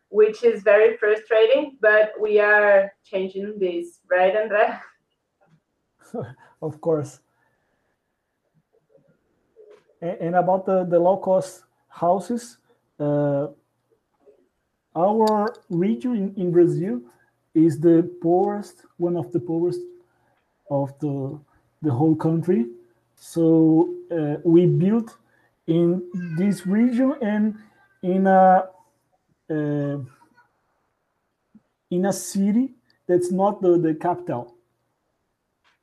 [SPEAKER 2] which is very frustrating. But we are changing this, right, Andre? [laughs] [laughs]
[SPEAKER 3] of course. And, and, about the, the low cost houses, uh, our region in, in Brazil is the poorest, one of the poorest of the the whole country. So uh, we built in this region and in a uh, in a city that's not the, the capital.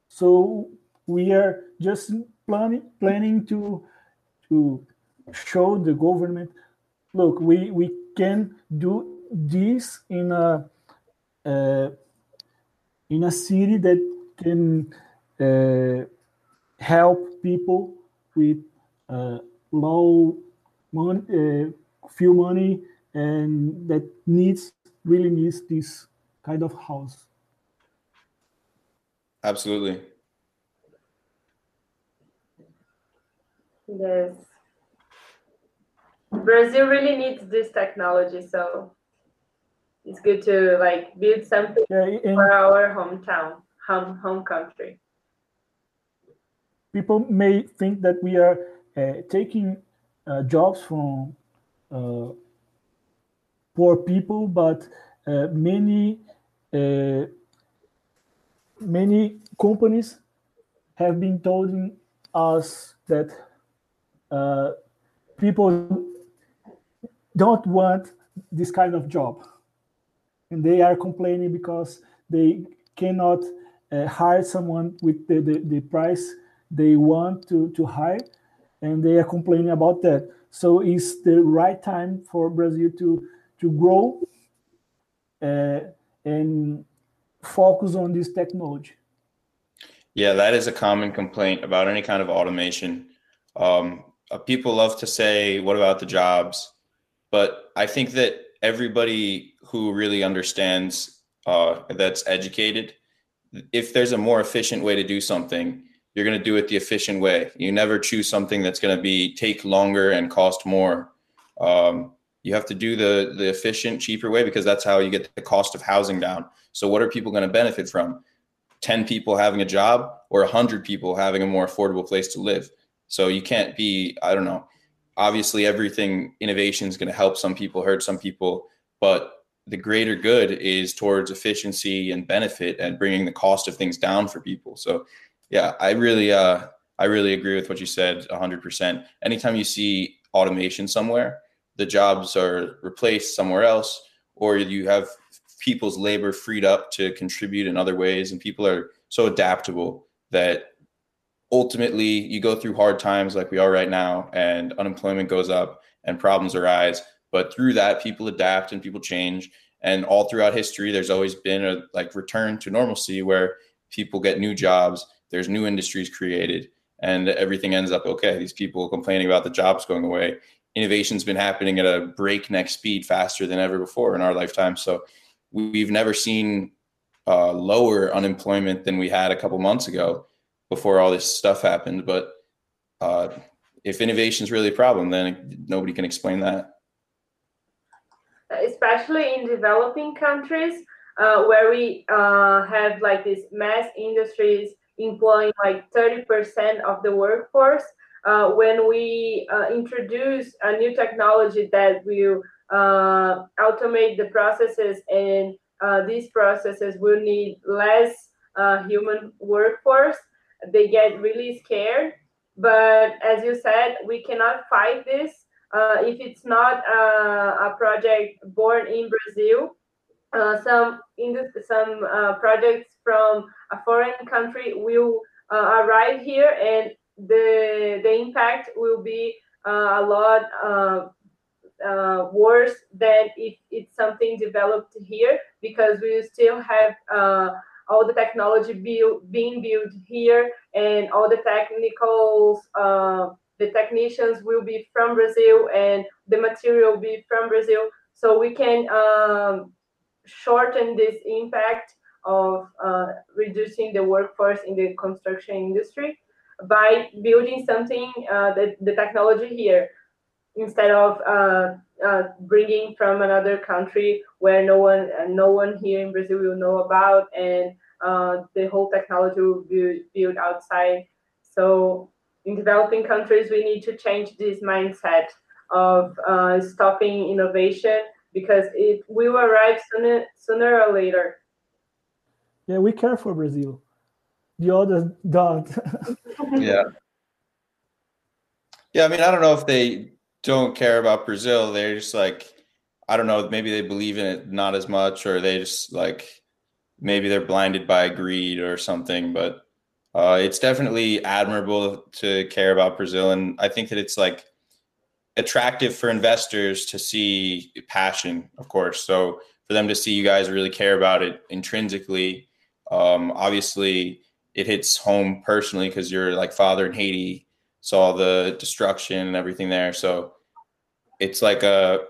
[SPEAKER 3] So we are just planning planning to to show the government, look, we we can do this in a in a city that can uh, help people with uh, low money, uh, few money, and that needs really needs this kind of house.
[SPEAKER 1] Absolutely.
[SPEAKER 2] Yes. Brazil really needs this technology, so it's good to like build something yeah, in, for our hometown, home home country.
[SPEAKER 3] People may think that we are uh, taking uh, jobs from uh, poor people, but uh, many uh, many companies have been telling us that uh, people don't want this kind of job and they are complaining because they cannot uh, hire someone with the, the, the, price they want to, to hire and they are complaining about that. So it's the right time for brazil to to grow uh, and focus on this technology?
[SPEAKER 1] Yeah that is a common complaint about any kind of automation. Um, uh, people love to say what about the jobs? But i think that everybody who really understands uh, that's educated. If there's a more efficient way to do something, you're going to do it the efficient way. You never choose something that's going to be take longer and cost more. Um, you have to do the the efficient, cheaper way because that's how you get the cost of housing down. So, what are people going to benefit from? Ten people having a job or hundred people having a more affordable place to live. So you can't be, I don't know. Obviously, everything innovation is going to help some people, hurt some people, but the greater good is towards efficiency and benefit and bringing the cost of things down for people. So, yeah, I really, uh, I really agree with what you said 100%. Anytime you see automation somewhere, the jobs are replaced somewhere else, or you have people's labor freed up to contribute in other ways, and people are so adaptable that ultimately you go through hard times like we are right now and unemployment goes up and problems arise. But through that people adapt and people change. And all throughout history there's always been a like return to normalcy where people get new jobs there's new industries created and everything ends up okay. These people complaining about the jobs going away. Innovation's been happening at a breakneck speed faster than ever before in our lifetime. So we've never seen uh, lower unemployment than we had a couple months ago before all this stuff happened. But uh, if innovation is really a problem, then nobody can explain that.
[SPEAKER 2] Especially in developing countries, uh, where we uh, have like these mass industries employing like 30% of the workforce. Uh, when we uh, introduce a new technology that will uh, automate the processes and these processes will need less human workforce, they get really scared. But as you said, we cannot fight this uh, if it's not uh, a project born in Brazil. Uh, some some uh, projects from a foreign country will uh, arrive here, and the the impact will be uh, a lot worse than if it's something developed here because we still have all the technology build, being built here and all the technicals uh, the technicians will be from brazil and the material will be from brazil. So we can um, shorten this impact of uh, reducing the workforce in the construction industry by building something uh, that the technology here instead of uh, uh, bringing from another country where no one no one here in Brazil will know about, and uh, the whole technology will be built outside. So in developing countries, we need to change this mindset of uh, stopping innovation because it will arrive sooner sooner or later.
[SPEAKER 3] Yeah, we care for Brazil. The others don't. [laughs]
[SPEAKER 1] yeah. Yeah, I mean, I don't know if they don't care about Brazil. They're just like, I don't know, maybe they believe in it not as much, or they just like maybe they're blinded by greed or something. But uh, it's definitely admirable to care about Brazil, and I think that it's like attractive for investors to see passion, of course. So for them to see you guys really care about it intrinsically, um, obviously it hits home personally because your like father in Haiti saw the destruction and everything there. So it's like a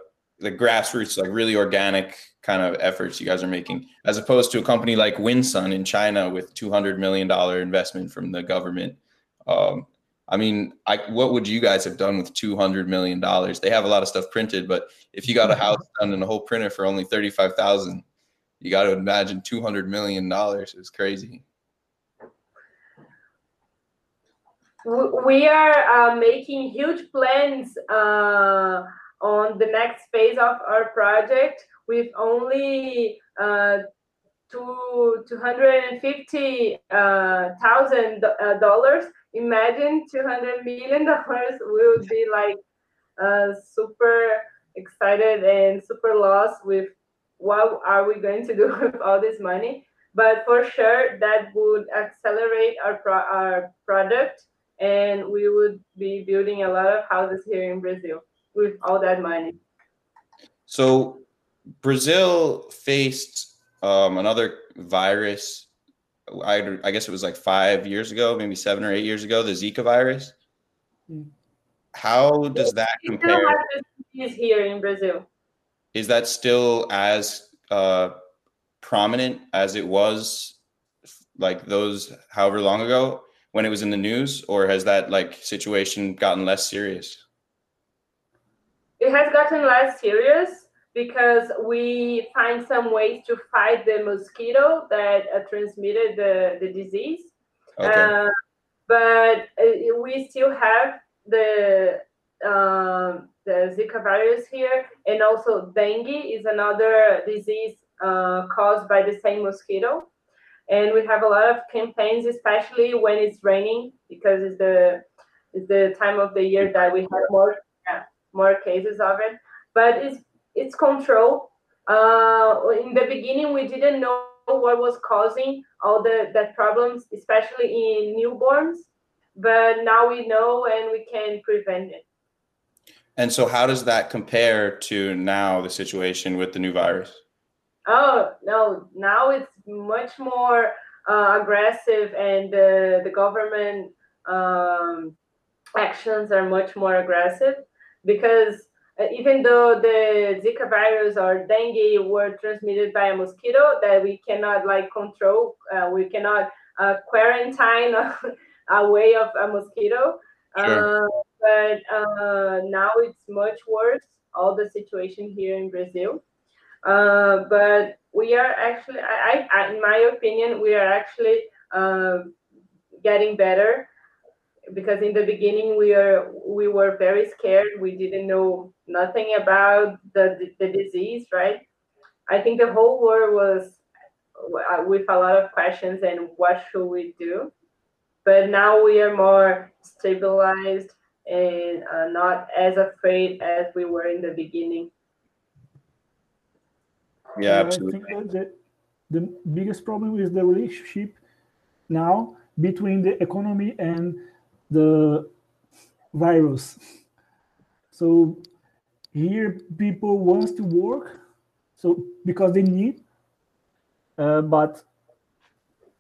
[SPEAKER 1] the grassroots, like really organic kind of efforts you guys are making, as opposed to a company like Winsun in China with two hundred million dollar investment from the government. Um, I mean, I, what would you guys have done with two hundred million dollars? They have a lot of stuff printed, but if you got a house [laughs] done in a whole printer for only thirty five thousand, you got to imagine two hundred million dollars is crazy.
[SPEAKER 2] we are uh, making huge plans uh, the next phase of our project with only uh, two two hundred and fifty uh, thousand uh, dollars. Imagine two hundred million [laughs] dollars. Would be like uh, super excited and super lost with what are we going to do [laughs] with all this money. But for sure, that would accelerate our pro- our product and we would be building a lot of houses here in Brazil with all that money.
[SPEAKER 1] So, Brazil faced um, another virus. I, I guess it was like five years ago, maybe seven or eight years ago, the Zika virus. Hmm. How does that compare?
[SPEAKER 2] Is here in Brazil.
[SPEAKER 1] Is that still as uh, prominent as it was like those however long ago when it was in the news or has that like situation gotten less serious
[SPEAKER 2] it has gotten less serious because we find some ways to fight the mosquito that uh, transmitted the, the disease okay. uh, but uh, we still have the um, the Zika virus here, and also dengue is another disease uh, caused by the same mosquito. And we have a lot of campaigns, especially when it's raining, because it's the it's the time of the year that we have more more cases of it. But it's it's controlled. Uh, in the beginning, we didn't know what was causing all the that problems, especially in newborns. But now we know, and we can prevent it.
[SPEAKER 1] And so, how does that compare to now the situation with the new virus?
[SPEAKER 2] Oh no! Now it's much more uh, aggressive, and uh, the government um, actions are much more aggressive because uh, even though the Zika virus or dengue were transmitted by a mosquito that we cannot like control, uh, we cannot uh, quarantine [laughs] away of a mosquito. Sure. Uh, but uh, now it's much worse. All the situation here in Brazil, uh, but we are actually, I, I, in my opinion, we are actually uh, getting better because in the beginning we are we were very scared. We didn't know nothing about the the, the disease, right? I think the whole world was uh, with a lot of questions and what should we do but now we are more stabilized and uh, not as afraid as we were in the beginning.
[SPEAKER 1] Yeah, absolutely.
[SPEAKER 3] I think that the, the biggest problem is the relationship now between the economy and the virus. So here people wants to work, so because they need, uh, but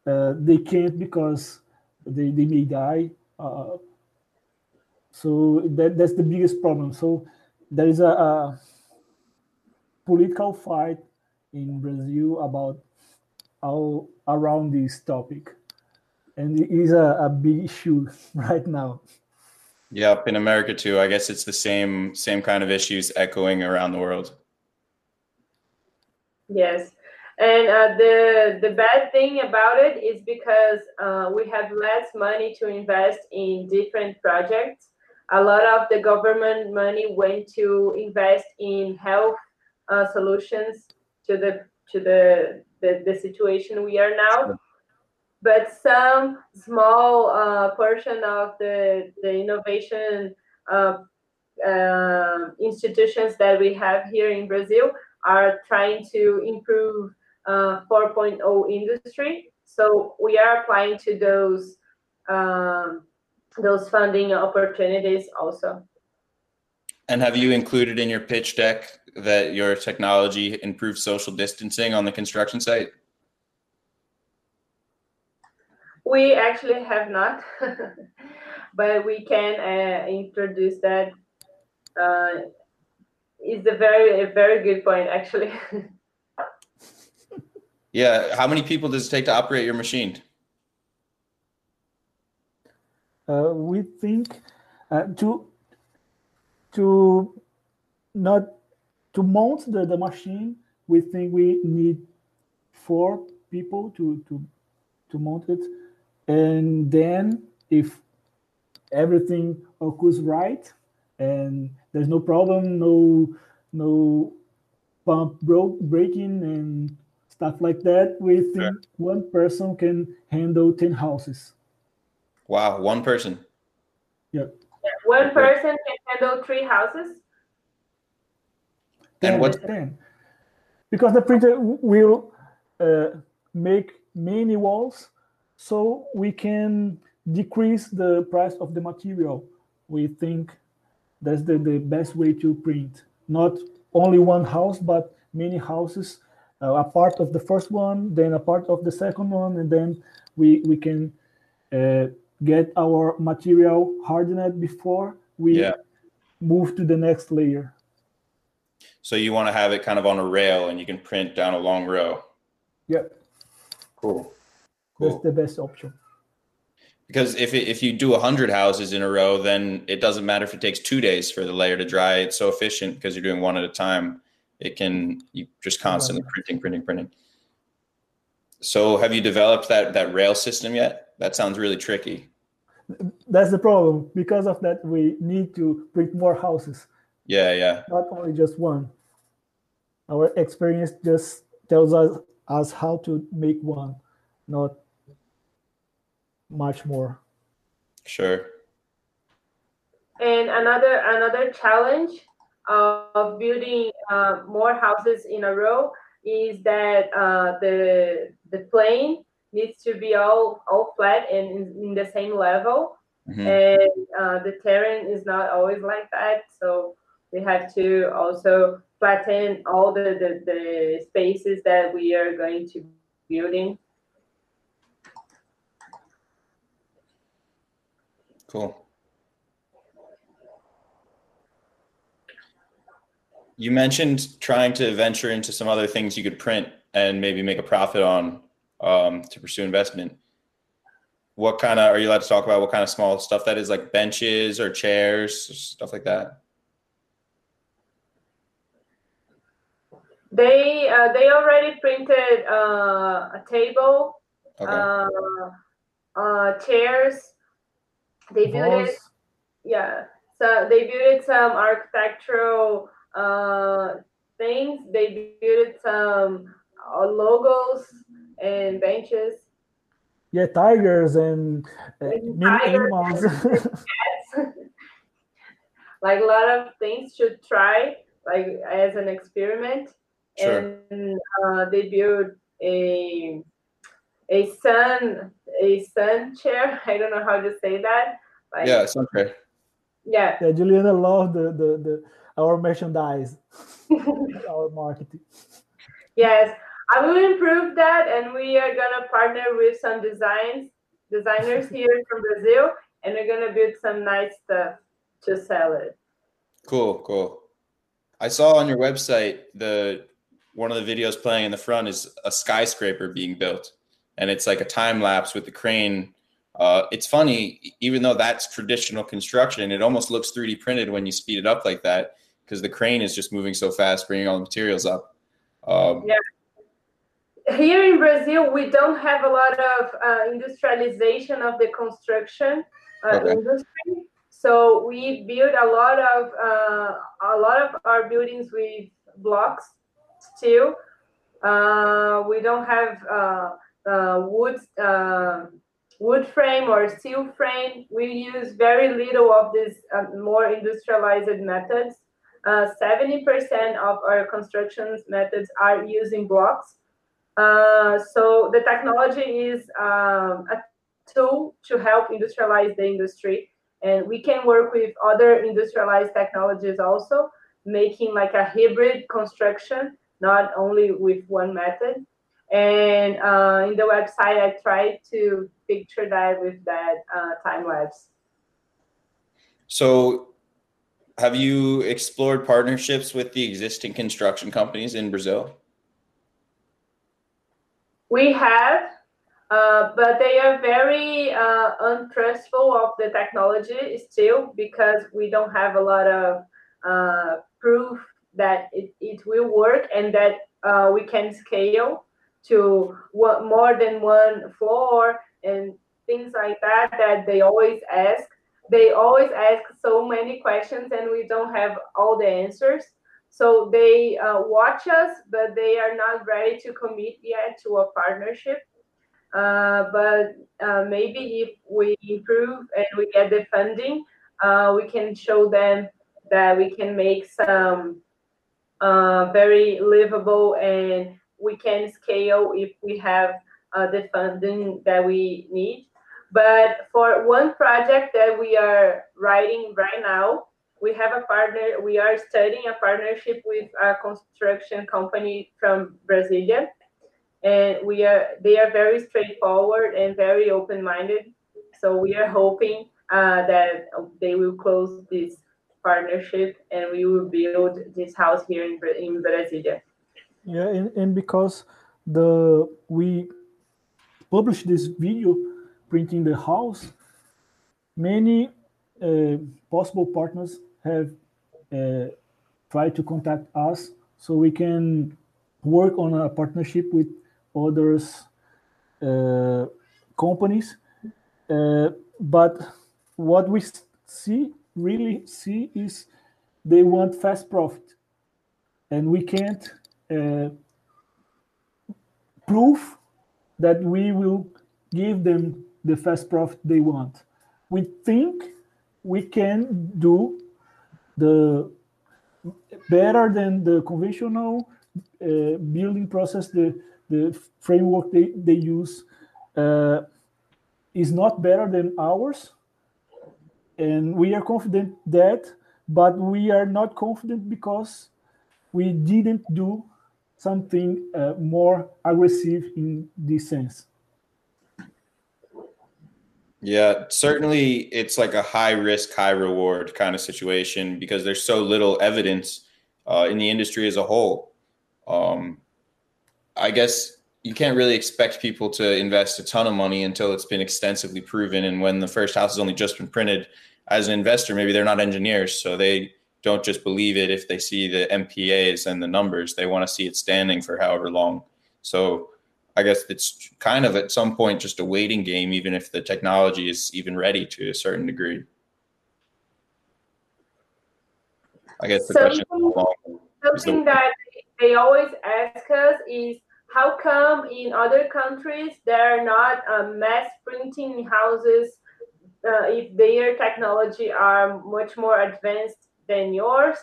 [SPEAKER 3] uh, they can't because they, they may die. Uh, so that, that's the biggest problem. So there is a, a political fight in Brazil about all around this topic, and it is a, a big issue [laughs] right now.
[SPEAKER 1] Yep, in America too. I guess it's the same same kind of issues echoing around the world.
[SPEAKER 2] Yes, and uh, the the bad thing about it is because uh, we have less money to invest in different projects a lot of the government money went to invest in health uh, solutions to the to the, the, the situation we are now but some small uh, portion of the the innovation uh, uh institutions that we have here in Brazil are trying to improve uh, 4.0 industry. So we are applying to those um, those funding opportunities also.
[SPEAKER 1] And have you included in your pitch deck that your technology improves social distancing on the construction site?
[SPEAKER 2] We actually have not, [laughs] but we can uh, introduce that. Uh, is a very a very good point actually. [laughs]
[SPEAKER 1] yeah, how many people does it take to operate your machine?
[SPEAKER 3] uh, we think uh, to to not to mount the, the machine we think we need four people to to to mount it and then if everything occurs right and there's no problem no no pump broke breaking and stuff like that we think yeah. one person can handle 10 houses
[SPEAKER 1] Wow, one person.
[SPEAKER 3] Yeah.
[SPEAKER 2] One person can handle three houses.
[SPEAKER 1] And what?
[SPEAKER 3] then Because the printer will uh, make many walls, so we can decrease the price of the material. We think that's the, the best way to print. Not only one house, but many houses. Uh, a part of the first one, then a part of the second one, and then we we can uh, get our material hardened before we yeah. move to the next layer.
[SPEAKER 1] So you want to have it kind of on a rail and you can print down a long row.
[SPEAKER 3] Yep.
[SPEAKER 1] Cool.
[SPEAKER 3] That's the best option.
[SPEAKER 1] Because if it, if you do hundred houses in a row, then it doesn't matter if it takes two days for the layer to dry. It's so efficient because you're doing one at a time. It can you just constantly printing, printing, printing. So have you developed that that rail system yet? That sounds really tricky.
[SPEAKER 3] That's the problem. Because of that, we need to print more houses.
[SPEAKER 1] Yeah, yeah.
[SPEAKER 3] Not only just one. Our experience just tells us us how to make one, not much more.
[SPEAKER 1] Sure.
[SPEAKER 2] And another another challenge of building uh, more houses in a row is that uh, the the plane needs to be all all flat and in, in the same level, mm-hmm. and uh, the terrain is not always like that. So we have to also flatten all the, the, the spaces that we are going to building.
[SPEAKER 1] Cool. You mentioned trying to venture into some other things you could print and maybe make a profit on um, to pursue investment. What kind of are you allowed to talk about? What kind of small stuff that is, like benches or chairs, stuff like that?
[SPEAKER 2] They uh, they already printed uh, a table, okay. uh, uh chairs. They built it. Yeah, so they built it some architectural uh, things. They built some uh, logos and benches.
[SPEAKER 3] Yeah, tigers and, uh, and animals. [laughs] [laughs] [laughs]
[SPEAKER 2] like a lot of things should try like as an experiment Sure. And uh, they built a a sun a sun chair. [laughs] I don't know how to say that.
[SPEAKER 1] Like, yeah, sun chair.
[SPEAKER 2] Yeah.
[SPEAKER 3] Yeah, Juliana loved the the, the our merchandise, [laughs] our marketing.
[SPEAKER 2] Yes, I will improve that, and we are gonna partner with some designs designers [laughs] here from Brazil, and we're gonna build some nice stuff to sell it.
[SPEAKER 1] Cool, cool. I saw on your website the one of the videos playing in the front is a skyscraper being built, and it's like a time lapse with the crane. Uh, it's funny, even though that's traditional construction, it almost looks 3D printed when you speed it up like that because the crane is just moving so fast, bringing all the materials up. Um,
[SPEAKER 2] yeah. Here in Brazil, we don't have a lot of uh, industrialization of the construction uh, okay. industry. So we build a lot of uh, a lot of our buildings with blocks still. Uh, we don't have uh, uh, wood uh, wood frame or steel frame. We use very little of these uh, more industrialized methods. 70% of our construction methods are using blocks. so the technology is a tool to help industrialize the industry. And we can work with other industrialized technologies also, making like a hybrid construction not only with one method. And uh, in the website, I tried to picture that with that uh, time lapse.
[SPEAKER 1] So, have you explored partnerships with the existing construction companies in Brazil?
[SPEAKER 2] We have, uh, but they are very uh, untrustful of the technology still because we don't have a lot of uh, proof that it, it will work and that uh, we can scale to one, more than one floor and things like that that they always ask. They always ask so many questions and we don't have all the answers. So they uh, watch us but they are not ready to commit yet to a partnership. Uh, but uh, maybe if we improve and we get the funding uh, we can show them that we can make some uh, very livable and we can scale if we have uh, the funding that we need. But for one project that we are writing right now, we have a partner, we are studying a partnership with a construction company from Brasilia. And we are they are very straightforward and very open-minded. So we are hoping uh, that they will close this partnership and we will build this house here in, in Brasilia.
[SPEAKER 3] Yeah, and, and because the we published this video printing the house, many uh, possible partners have uh, tried to contact us so we can work on a partnership with others uh, companies. Uh, but what we see, really see, is they want fast profit, and we can't uh, prove that we will give them the fast profit they want. We think we can do the better than the conventional uh, building process, the, the framework they, they use uh, is not better than ours. And we are confident that, but we are not confident because we didn't do something uh, more aggressive in this sense.
[SPEAKER 1] Yeah, certainly it's like a high risk, high reward kind of situation because there's so little evidence uh, in the industry as a whole. Um, I guess you can't really expect people to invest a ton of money until it's been extensively proven. And when the first house has only just been printed, as an investor, maybe they're not engineers, so they don't just believe it if they see the MPAs and the numbers. They want to see it standing for however long. So I guess it's kind of at some point just a waiting game, even if the technology is even ready to a certain degree. I guess the
[SPEAKER 2] something,
[SPEAKER 1] question
[SPEAKER 2] something that they always ask us is how come in other countries there are not uh, mass printing houses uh, if their technology are much more advanced than yours.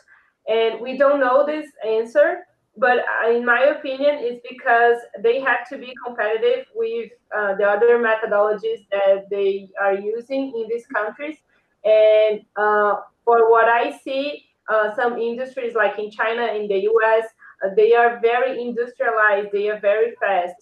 [SPEAKER 2] And we don't know this answer but in my opinion it's because they have to be competitive with uh, the other methodologies that they are using in these countries. And uh, for what i see uh, some industries like in china in the us uh, they are very industrialized they are very fast.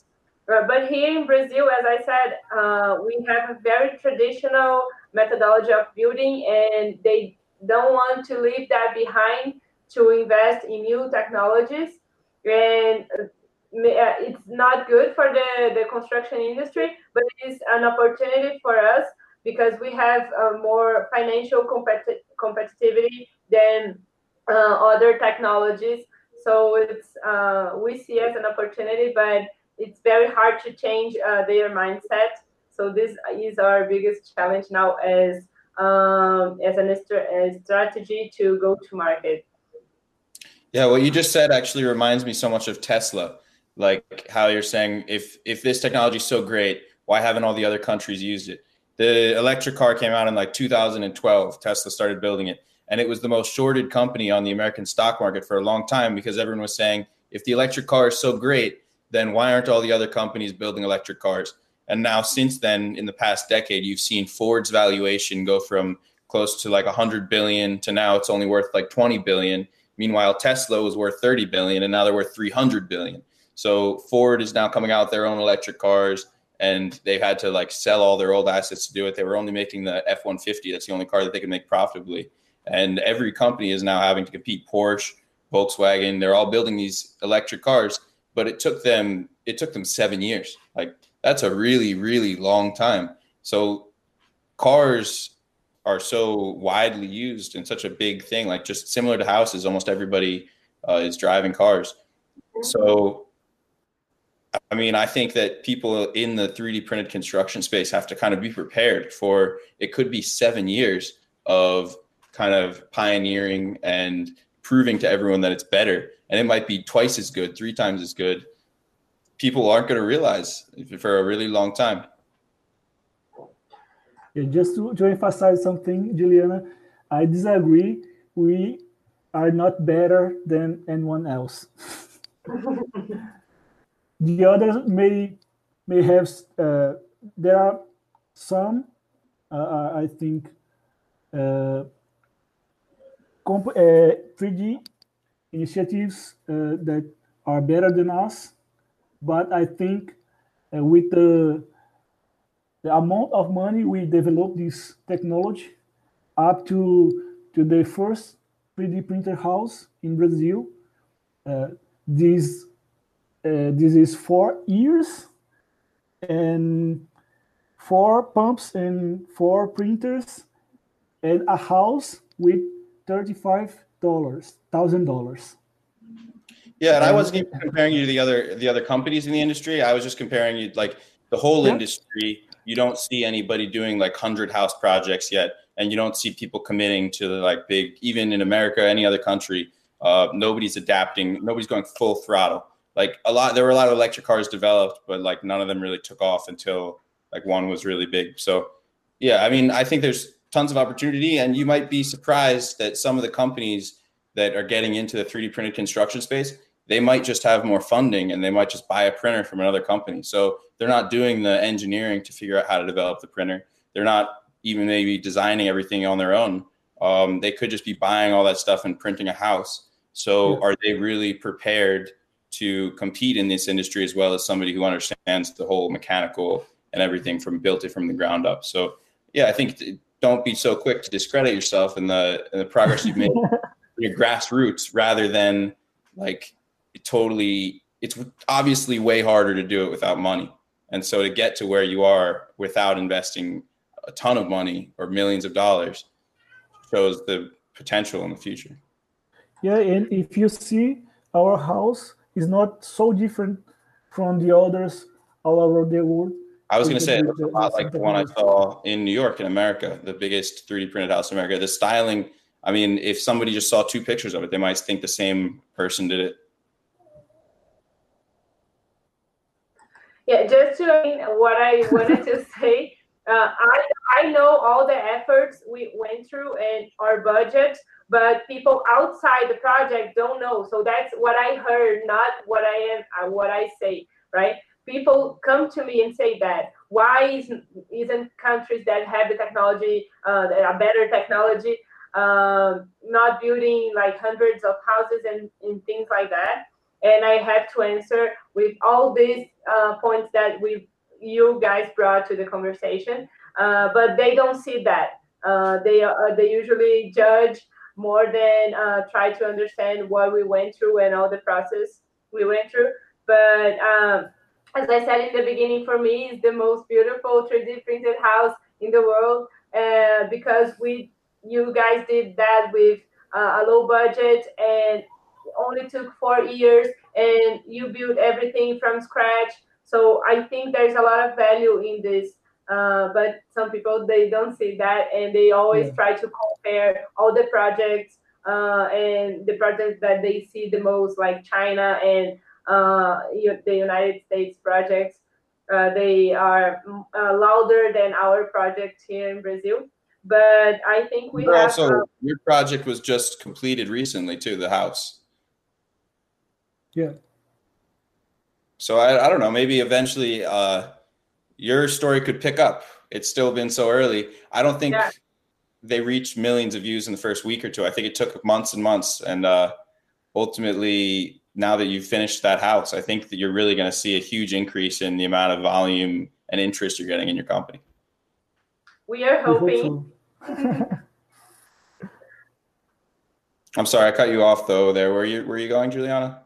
[SPEAKER 2] Uh, but here in brazil as i said uh, we have a very traditional methodology of building and they don't want to leave that behind to invest in new technologies and uh, it's not good for the, the construction industry, but it is an opportunity for us because we have uh, more financial competi- competitivity than uh, other technologies. So it's uh, we see as an opportunity, but it's very hard to change uh, their mindset. So this is our biggest challenge now as um, as a strategy to go to market.
[SPEAKER 1] Yeah, what you just said actually reminds me so much of Tesla. Like how you're saying, if if this technology is so great, why haven't all the other countries used it? The electric car came out in like 2012. Tesla started building it, and it was the most shorted company on the American stock market for a long time because everyone was saying, if the electric car is so great, then why aren't all the other companies building electric cars? And now, since then, in the past decade, you've seen Ford's valuation go from close to like 100 billion to now it's only worth like 20 billion Meanwhile, Tesla was worth 30 billion and now they're worth 300 billion. So Ford is now coming out their own electric cars and they've had to like sell all their old assets to do it. They were only making the F-150. That's the only car that they can make profitably. And every company is now having to compete. Porsche, Volkswagen, they're all building these electric cars, but it took them it took them 7 years. Like that's a really really long time. So cars are so widely used and such a big thing like just similar to houses almost everybody uh, is driving cars so i mean i think that people in the 3d printed construction space have to kind of be prepared for it could be seven years of kind of pioneering and proving to everyone that it's better and it might be twice as good three times as good people aren't going to realize for a really long time
[SPEAKER 3] just to, to emphasize something, Juliana, I disagree. We are not better than anyone else. [laughs] the others may may have. Uh, there are some, uh, I think, uh, 3D uh, initiatives uh, that are better than us, but I think uh, with the the amount of money we developed this technology up to to the first 3D printer house in Brazil. Uh, this uh, this is four years and four pumps and four printers and a house with thirty-five dollars, thousand dollars.
[SPEAKER 1] Yeah, and I wasn't even comparing you to the other the other companies in the industry. I was just comparing you like the whole
[SPEAKER 3] Yeah.
[SPEAKER 1] industry. You don't see anybody doing like hundred house projects yet, and you don't see people committing to the like big. Even in America, any other country, uh, nobody's adapting. Nobody's going full throttle. Like a lot, there were a lot of electric cars developed, but like none of them really took off until like one was really big. So, yeah, I mean, I think there's tons of opportunity, and you might be surprised that some of the companies that are getting into the 3D printed construction space, they might just have more funding and they might just buy a printer from another company. So they're not doing the engineering to figure out how to develop the printer. They're not even maybe designing everything on their own. Um, they could just be buying all that stuff and printing a house. So are they really prepared to compete in this industry as well as somebody who understands the whole mechanical and everything from built it from the ground up? So yeah, I think don't be so quick to discredit yourself and the, and the progress you've made [laughs] your grassroots rather than like totally it's obviously way harder to do it without money. And so to get to where you are without investing a ton of money or millions of dollars shows the potential in the future.
[SPEAKER 3] Yeah, and if you see, our house is not so different from the others all over the world.
[SPEAKER 1] i was going to say it looks a lot like the one i saw in new york in america the biggest 3d printed house in america the styling i mean if somebody just saw two pictures of it they might think the same person did it
[SPEAKER 2] Yeah, just to what I [laughs] wanted to say, uh, I I know all the efforts we went through and our budget, but people outside the project don't know. So that's what I heard, not what I am, uh, what I say, right? People come to me and say that why isn't isn't countries that have the technology, uh, that are better technology, um, not building like hundreds of houses and, and things like that? And I have to answer with all these uh, points that we you guys brought to the conversation. Uh, but they don't see that. Uh, they uh, they usually judge more than uh, try to understand what we went through and all the process we went through. But um, as I said in the beginning, for me, it's the most beautiful 3D printed house in the world uh, because we you guys did that with a low budget and only took four years and you build everything from scratch. So i think there's a lot of value in this uh, but some people they don't see that and they always
[SPEAKER 3] Yeah.
[SPEAKER 2] try to compare all the projects uh, and the projects that they see the most like china and uh, the united states projects. Uh, they are mm, uh, louder than our project here in brazil. But i think we
[SPEAKER 1] You're
[SPEAKER 2] have
[SPEAKER 1] also
[SPEAKER 2] uh,
[SPEAKER 1] your project was just completed recently too the house
[SPEAKER 3] Yeah.
[SPEAKER 1] So I, I don't know. Maybe eventually uh, your story could pick up. It's still been so early. I don't think
[SPEAKER 2] Yeah.
[SPEAKER 1] they reached millions of views in the first week or two. I think it took months and months. And uh, ultimately, now that you've finished that house, I think that you're really going to see a huge increase in the amount of volume and interest you're getting in your company.
[SPEAKER 2] we are hoping. [laughs]
[SPEAKER 1] I'm sorry, I cut you off though. There, where you where you going, Juliana?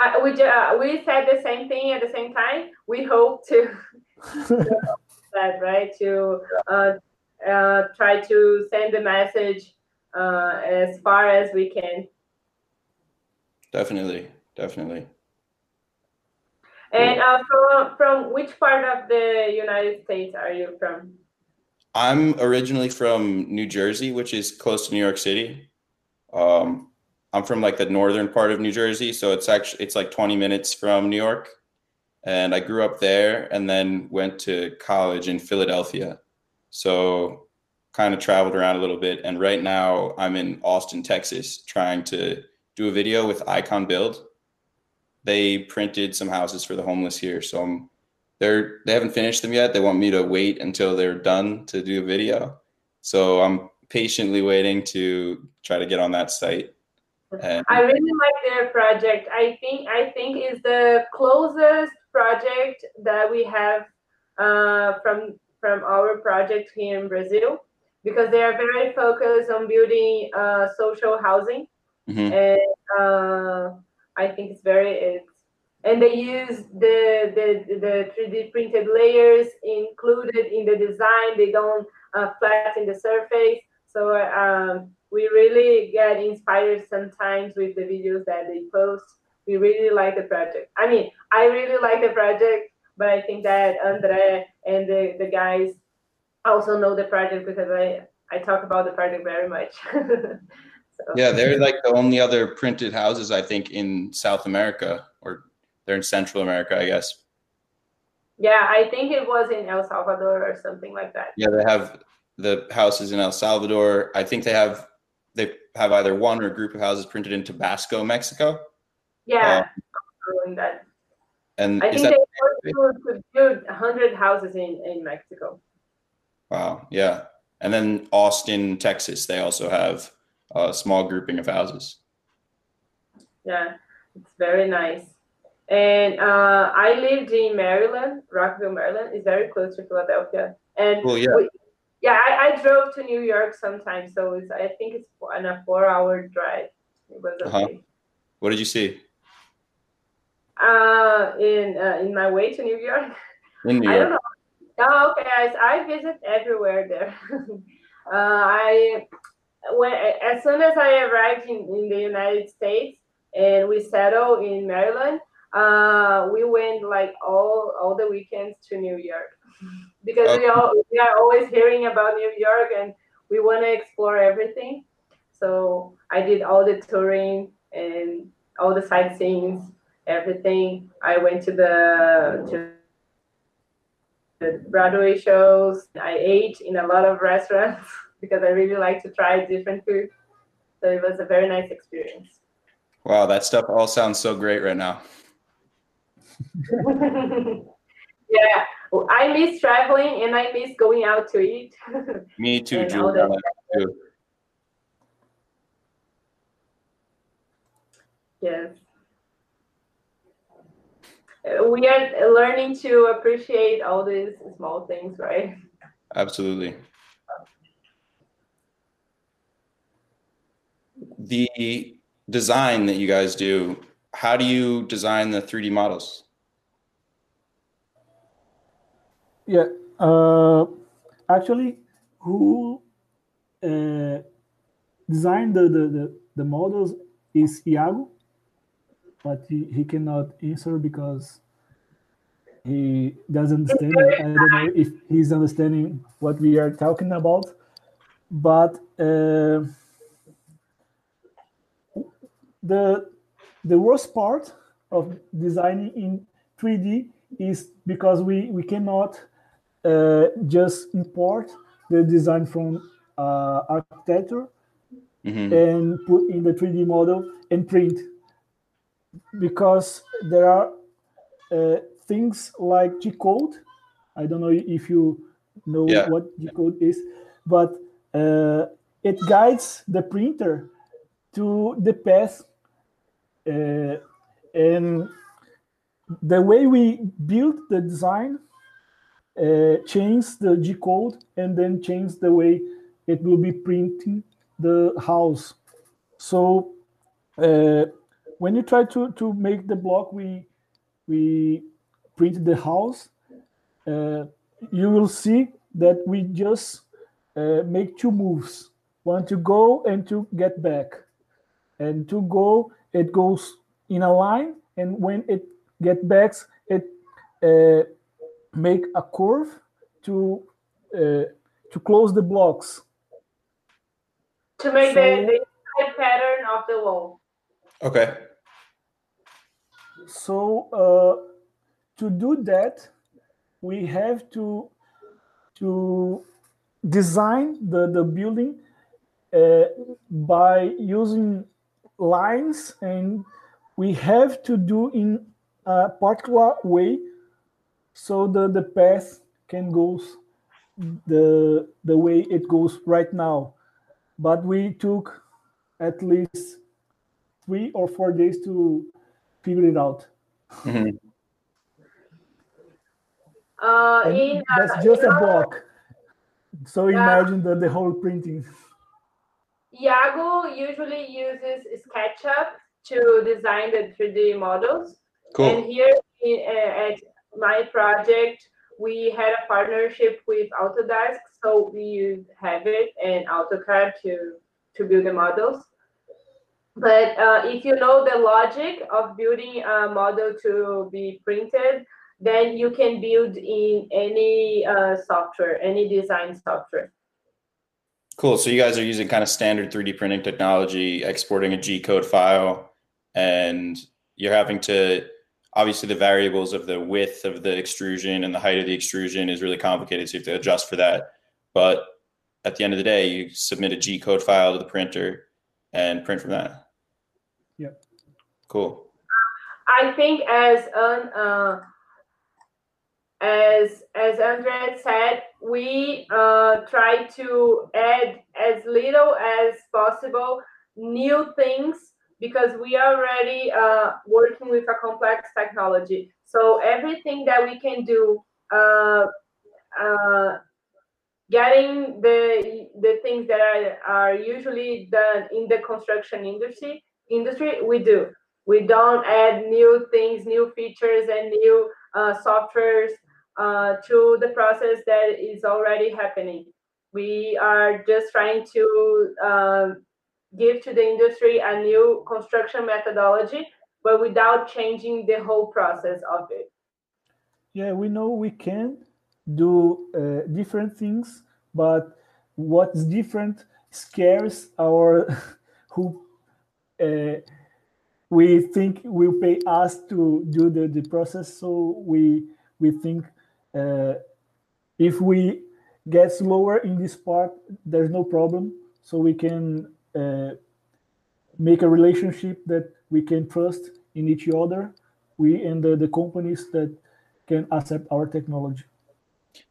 [SPEAKER 2] I, we uh, we said the same thing at the same time. We hope to [laughs] that right to uh, uh, try to send the message uh, as far as we can.
[SPEAKER 1] Definitely, definitely.
[SPEAKER 2] And uh, from from which part of the United States are you from?
[SPEAKER 1] I'm originally from New Jersey, which is close to New York City. Um, I'm from like the northern part of New Jersey, so it's actually it's like 20 minutes from New York. And I grew up there and then went to college in Philadelphia. So kind of traveled around a little bit and right now I'm in Austin, Texas trying to do a video with Icon Build. They printed some houses for the homeless here, so I'm they're they haven't finished them yet. They want me to wait until they're done to do a video. So I'm patiently waiting to try to get on that site.
[SPEAKER 2] I really like their project. I think I think is the closest project that we have uh, from from our project here in Brazil because they are very focused on building uh, social housing
[SPEAKER 1] Mhm.
[SPEAKER 2] and uh, I think it's very it's and they use the, the, the 3D printed layers included in the design. They don't uh, flatten the surface. So um, we really get inspired sometimes with the videos that they post. We really like the project. I mean, I really like the project, but I think that Andre and the, the guys also know the project because I, I talk about the project very much. [laughs] so.
[SPEAKER 4] Yeah, they're like the only other printed houses I think in South America, or they're in Central America, I guess.
[SPEAKER 2] Yeah, I think it was in El Salvador or something like that.
[SPEAKER 4] Yeah, they have the houses in El Salvador. I think they have they have either one or a group of houses printed in Tabasco, Mexico.
[SPEAKER 2] Yeah, that.
[SPEAKER 4] And
[SPEAKER 2] I think
[SPEAKER 4] that,
[SPEAKER 2] they to build hundred houses in in Mexico.
[SPEAKER 4] Wow. Yeah, and then Austin, Texas, they also have a small grouping of houses.
[SPEAKER 2] Yeah, it's very nice. And uh, I lived in Maryland, Rockville, Maryland. It's very close to Philadelphia. And
[SPEAKER 4] cool, yeah.
[SPEAKER 2] We, yeah, I, I, drove to New York sometimes, so it's I think it's on a four-hour drive. It was uh-huh. okay. Uh-huh.
[SPEAKER 4] What did you see?
[SPEAKER 2] Uh, in uh, in my way to New York.
[SPEAKER 4] In New York. I don't know.
[SPEAKER 2] Oh, okay. I, I visit everywhere there. [laughs] uh, I when as soon as I arrived in, in the United States and we settled in Maryland, uh, we went like all all the weekends to New York [laughs] because okay. we all we are always hearing about New York and we want to explore everything. So I did all the touring and all the sightseeing, everything. I went to the to the Broadway shows. I ate in a lot of restaurants [laughs] because I really like to try different food. So it was a very nice experience.
[SPEAKER 4] Wow, that stuff all sounds so great right now. [laughs]
[SPEAKER 2] yeah, I miss traveling and I miss going out to eat. [laughs]
[SPEAKER 4] Me too, Juliana. Too.
[SPEAKER 2] Yes. Uh, we are learning to appreciate all these small things, right?
[SPEAKER 4] Absolutely. The design that you guys do, how do you design the 3D models?
[SPEAKER 3] Yeah, uh, actually, who uh, designed the, the, the, the models is Iago, but he, he cannot answer because he doesn't understand. I don't know if he's understanding what we are talking about, but uh, the the worst part of designing in 3D is because we we cannot uh, just import the design from uh, architecture mm-hmm. and put in the 3D model and print because there are uh, things like G code. I don't know if you know yeah. what G code is, but uh, it guides the printer to the path. Uh, and the way we build the design uh, change the G code and then change the way it will be printing the house. So uh, when you try to, to make the block, we we print the house. Uh, you will see that we just uh, make two moves: one to go and to get back. And to go, it goes in a line, and when it get back, it uh, make a curve to uh, to close the blocks.
[SPEAKER 2] To make so, the, the pattern of the wall.
[SPEAKER 4] Okay.
[SPEAKER 3] So uh, to do that, we have to to design the, the building uh, by using lines and we have to do in a particular way so the the path can go the the way it goes right now. But we took at least three or four days to figure it out.
[SPEAKER 2] Mm-hmm. uh, in,
[SPEAKER 3] uh, that's just a block. So imagine the, the whole printing.
[SPEAKER 2] Iago usually uses SketchUp to design the 3D models.
[SPEAKER 1] Cool.
[SPEAKER 2] And here in, uh, at my project, we had a partnership with Autodesk, so we use Revit and AutoCAD to to build the models. But uh, if you know the logic of building a model to be printed, then you can build in any uh, software, any design software.
[SPEAKER 1] Cool. So you guys are using kind of standard 3D printing technology, exporting a G code file, and you're having to obviously the variables of the width of the extrusion and the height of the extrusion is really complicated. So you have to adjust for that. But at the end of the day, you submit a G code file to the printer and print from that.
[SPEAKER 3] Yep.
[SPEAKER 1] Cool.
[SPEAKER 2] I think as an uh, as as Andre said, we uh, try to add as little as possible new things because we are already uh, working with a complex technology. So everything that we can do, uh, uh, getting the the things that are, are usually done in the construction industry industry, we do. We don't add new things, new features, and new uh, softwares uh, to the process that is already happening. We are just trying to uh, give to the industry a new construction methodology, but without changing the whole process of it.
[SPEAKER 3] Yeah, we know we can do uh, different things, but what's different scares our [laughs] who uh, we think will pay us to do the, the process. So we we think uh, if we get slower in this part, there's no problem. So we can uh, make a relationship that we can trust in each other. We and the, the companies that can accept our technology.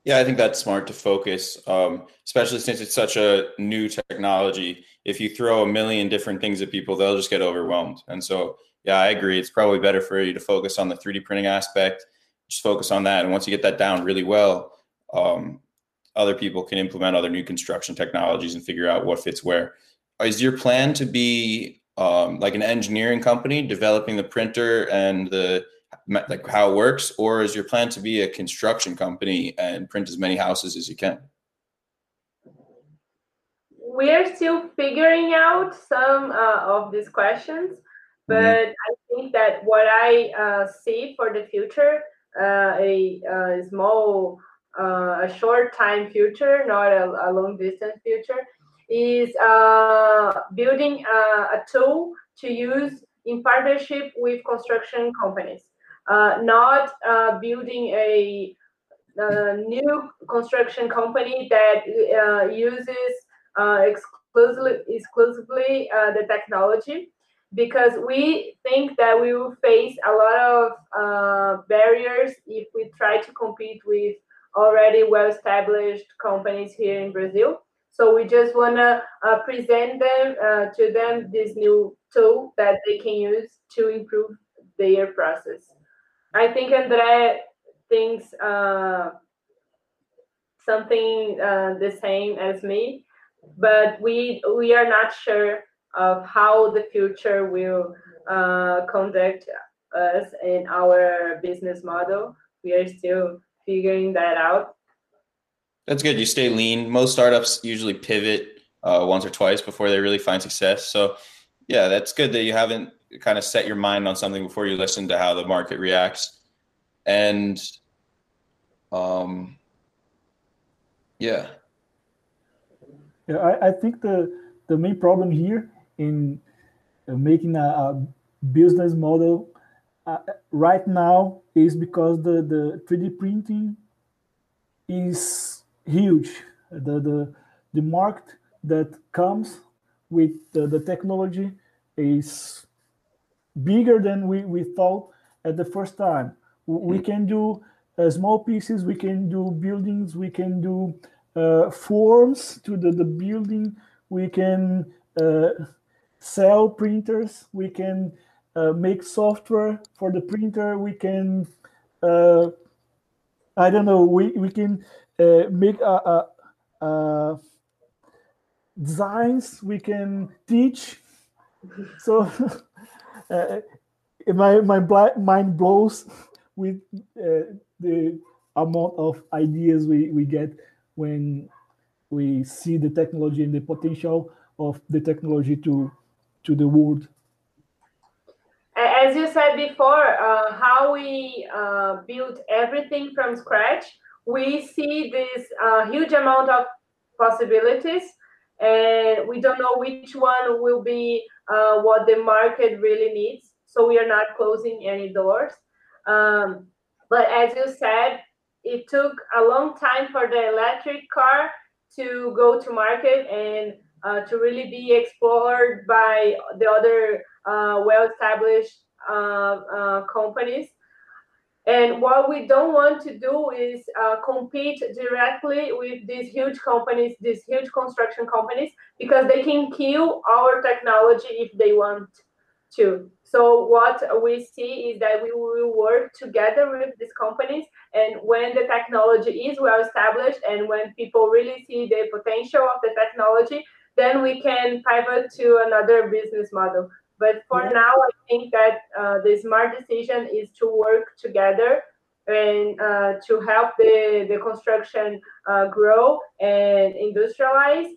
[SPEAKER 1] Yeah, I think that's smart to focus, um, especially since it's such a new technology. If you throw a million different things at people, they'll just get overwhelmed. And so, yeah, I agree. It's probably better for you to focus on the 3D printing aspect just focus on that. And once you get that down really well, um, other people can implement other new construction technologies and figure out what fits where. Is your plan to be um, like an engineering company developing the printer and the like how it works, or is your plan to be a construction company and print as many houses as you can?
[SPEAKER 2] We're still figuring out some uh, of these questions, mm-hmm. but mm-hmm. I think that what I uh, see for the future uh, a, a, small, uh, a short time future, not a, a long distance future, is uh, building a, tool to use in partnership with construction companies, uh, not uh, building a, a, new construction company that uh, uses exclusively, exclusively the technology because we think that we will face a lot of uh, barriers if we try to compete with already well-established companies here in Brazil. So we just want to uh, present them uh, to them this new tool that they can use to improve their process. I think Andre thinks uh, something uh, the same as me, but we we are not sure of how the future will uh, conduct us in our business model. We are still figuring that out.
[SPEAKER 1] That's good. You stay lean. Most startups usually pivot uh, once or twice before they really find success. So, yeah, that's good that you haven't kind of set your mind on something before you listen to how the market reacts. And, um, yeah.
[SPEAKER 3] Yeah, I, I think the the main problem here in uh, making a, a business model uh, right now is because the, the 3D printing is huge. The, the, the market that comes with the, the technology is bigger than we, we thought at the first time. We mm-hmm. can do uh, small pieces, we can do buildings, we can do uh, forms to the, the building, we can uh, sell printers. We can uh, make software for the printer. We can, uh, I don't know, we, we can uh, make a, a, a designs. We can teach. So [laughs] uh, my my mind blows with uh, the amount of ideas we, we get when we see the technology and the potential of the technology to to the world.
[SPEAKER 2] As you said before, uh, how we uh, built everything from scratch, we see this uh, huge amount of possibilities, and we don't know which one will be uh, what the market really needs. So we are not closing any doors. Um, but as you said, it took a long time for the electric car to go to market and uh, to really be explored by the other uh, well-established uh, uh companies. And what we don't want to do is uh, compete directly with these huge companies, these huge construction companies, because they can kill our technology if they want to. So what we see is that we will work together with these companies, and when the technology is well established, and when people really see the potential of the technology, then we can pivot to another business model. But for mm-hmm. now, I think that uh, the smart decision is to work together and uh, to help the, the construction uh, grow and industrialize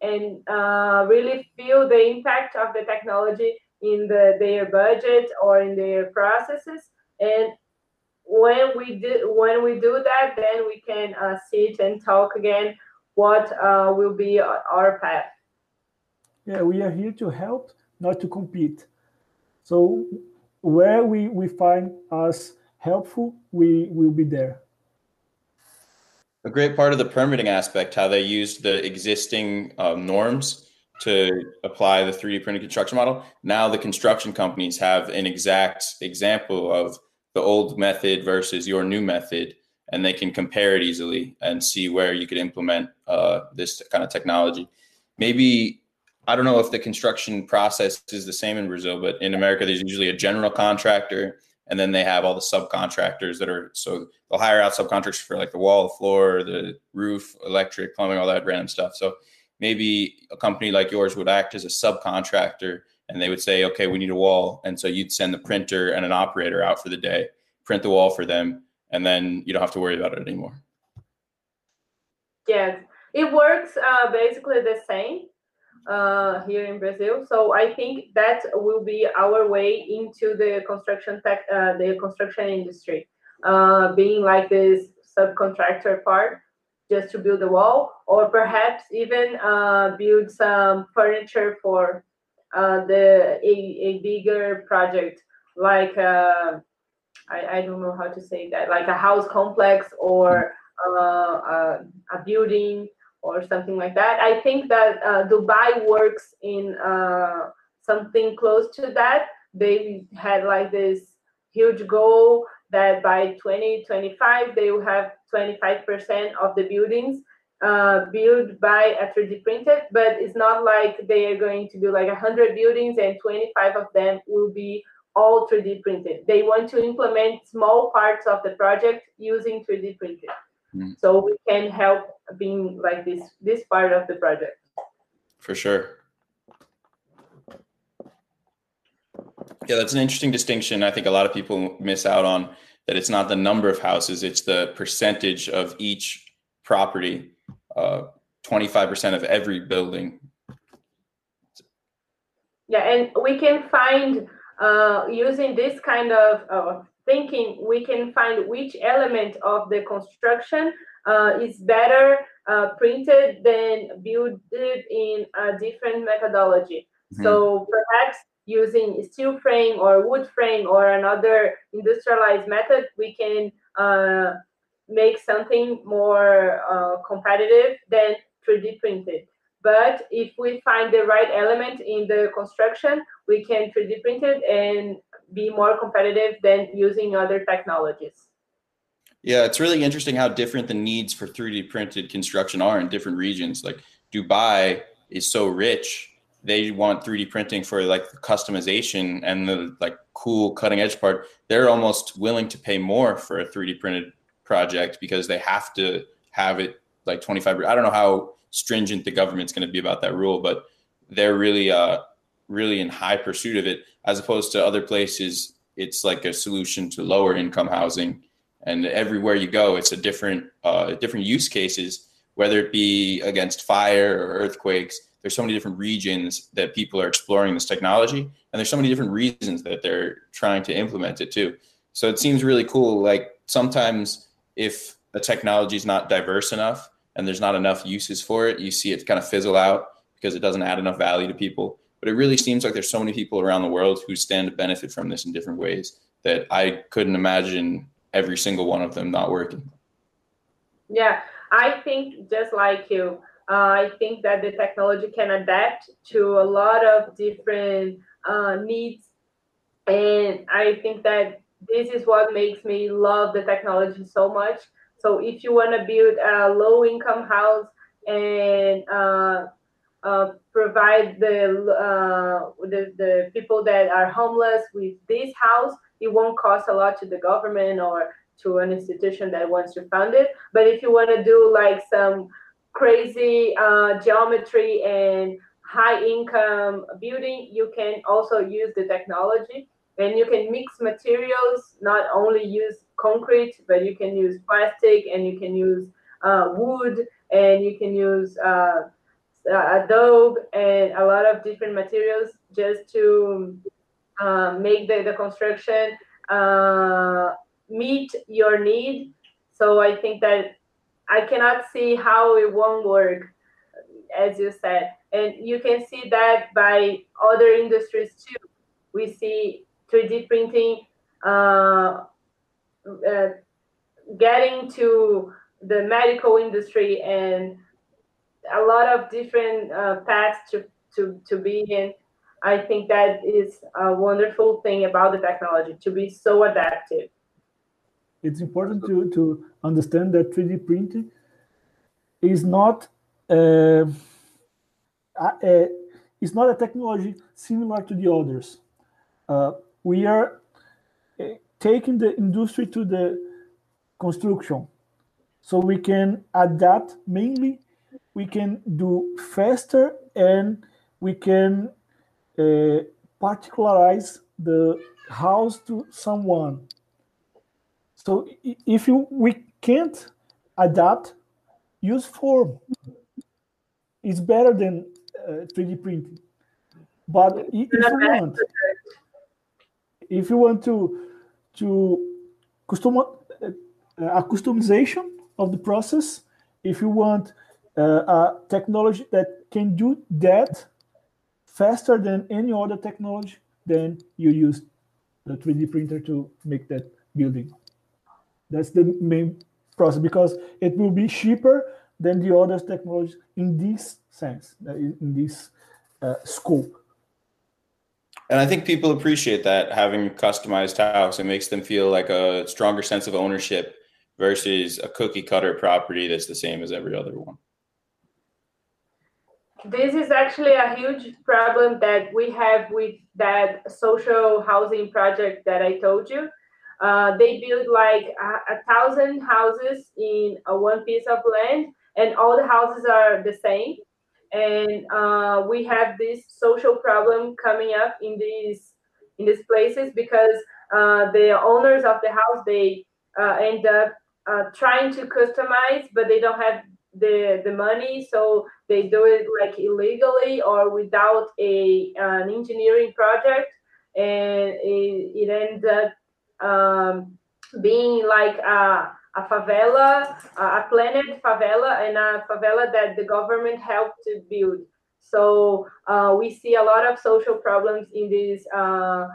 [SPEAKER 2] and uh, really feel the impact of the technology in the, their budget or in their processes. And when we do when we do that, then we can uh, sit and talk again. What uh, will be our path?
[SPEAKER 3] Yeah, we are here to help, not to compete. So where we, we find us helpful, we will be there.
[SPEAKER 1] A great part of the permitting aspect, how they used the existing uh, norms to apply the 3D printed construction model. Now the construction companies have an exact example of the old method versus your new method, and they can compare it easily and see where you could implement uh, this kind of technology. Maybe I don't know if the construction process is the same in Brazil, but in America, there's usually a general contractor, and then they have all the subcontractors that are so they'll hire out subcontractors for like the wall, the floor, the roof, electric, plumbing, all that random stuff. So maybe a company like yours would act as a subcontractor and they would say, okay, we need a wall. And so you'd send the printer and an operator out for the day, print the wall for them, and then you don't have to worry about it anymore.
[SPEAKER 2] Yes, it works uh, basically the same uh, here in Brazil. So I think that will be our way into the construction tech, uh, the construction industry, uh, being like this subcontractor part just to build a wall, or perhaps even uh, build some furniture for uh, the a, a bigger project, like uh, I, I don't know how to say that, like a house complex or a, building or something like that. I think that uh, Dubai works in uh, something close to that. They had like this huge goal that by 2025 they will have 25% of the buildings uh, built by a 3D printed, but it's not like they are going to do like 100 buildings and 25 of them will be all 3D printed. They want to implement small parts of the project using 3D printed. Mm. So we can help being like this this part of the project.
[SPEAKER 1] For sure. Yeah, that's an interesting distinction. I think a lot of people miss out on that it's not the number of houses, it's the percentage of each property, uh, 25% of every building.
[SPEAKER 2] Yeah, and we can find uh, using this kind of uh, thinking, we can find which element of the construction uh, is better uh, printed than built in a different methodology. Mm-hmm. So perhaps using steel frame or wood frame or another industrialized method, we can uh, make something more uh, competitive than 3D printed. But if we find the right element in the construction, we can 3D print it and be more competitive than using other technologies.
[SPEAKER 1] Yeah, it's really interesting how different the needs for 3D printed construction are in different regions. Like Dubai is so rich they want 3D printing for like the customization and the like cool cutting edge part, they're almost willing to pay more for a 3D printed project because they have to have it like 25. I don't know how stringent the government's going to be about that rule, but they're really, uh, really in high pursuit of it as opposed to other places it's like a solution to lower income housing. And everywhere you go, it's a different uh, different use cases, whether it be against fire or earthquakes. There's so many different regions that people are exploring this technology, and there's so many different reasons that they're trying to implement it too. So it seems really cool. Like sometimes if a technology is not diverse enough and there's not enough uses for it, you see it kind of fizzle out because it doesn't add enough value to people. But it really seems like there's so many people around the world who stand to benefit from this in different ways that I couldn't imagine every single one of them not working.
[SPEAKER 2] Yeah, I think just like you, uh, I think that the technology can adapt to a lot of different uh, needs. And I think that this is what makes me love the technology so much. So if you want to build a low income house and uh, uh, provide the, uh, the the people that are homeless with this house, it won't cost a lot to the government or to an institution that wants to fund it. But if you want to do like some crazy uh, geometry and high income building, you can also use the technology and you can mix materials, not only use concrete, but you can use plastic and you can use uh, wood and you can use uh, uh adobe and a lot of different materials just to uh, make the, the construction uh, meet your need. So I think that I cannot see how it won't work, as you said. And you can see that by other industries too. We see 3D printing uh, uh, getting to the medical industry and a lot of different uh, paths to, to, to be in. I think that is a wonderful thing about the technology to be so adaptive.
[SPEAKER 3] It's important to, to understand that 3D printing is not uh, a, it's not a technology similar to the others. Uh, we are uh, taking the industry to the construction so we can adapt mainly we can do faster and we can uh, particularize the house to someone. So if you we can't adapt use form. It's better than uh, 3d printing. But if you want if you want to to custom uh, a customization of the process, if you want uh, a technology that can do that faster than any other technology, then you use the 3D printer to make that building. That's the main process because it will be cheaper than the other technologies in this sense, uh, in this uh, scope.
[SPEAKER 1] And I think people appreciate that having customized house. It makes them feel like a stronger sense of ownership versus a cookie cutter property that's the same as every other one.
[SPEAKER 2] This is actually a huge problem that we have with that social housing project that I told you. Uh, they build like a, a, thousand houses in a one piece of land, and all the houses are the same and uh, we have this social problem coming up in these in these places because uh, the owners of the house they uh, end up uh, trying to customize but they don't have the the money so they do it like illegally or without a an engineering project and it, it ends up um, being like a a favela, a planned favela, and a favela that the government helped to build. So uh, we see a lot of social problems in this uh,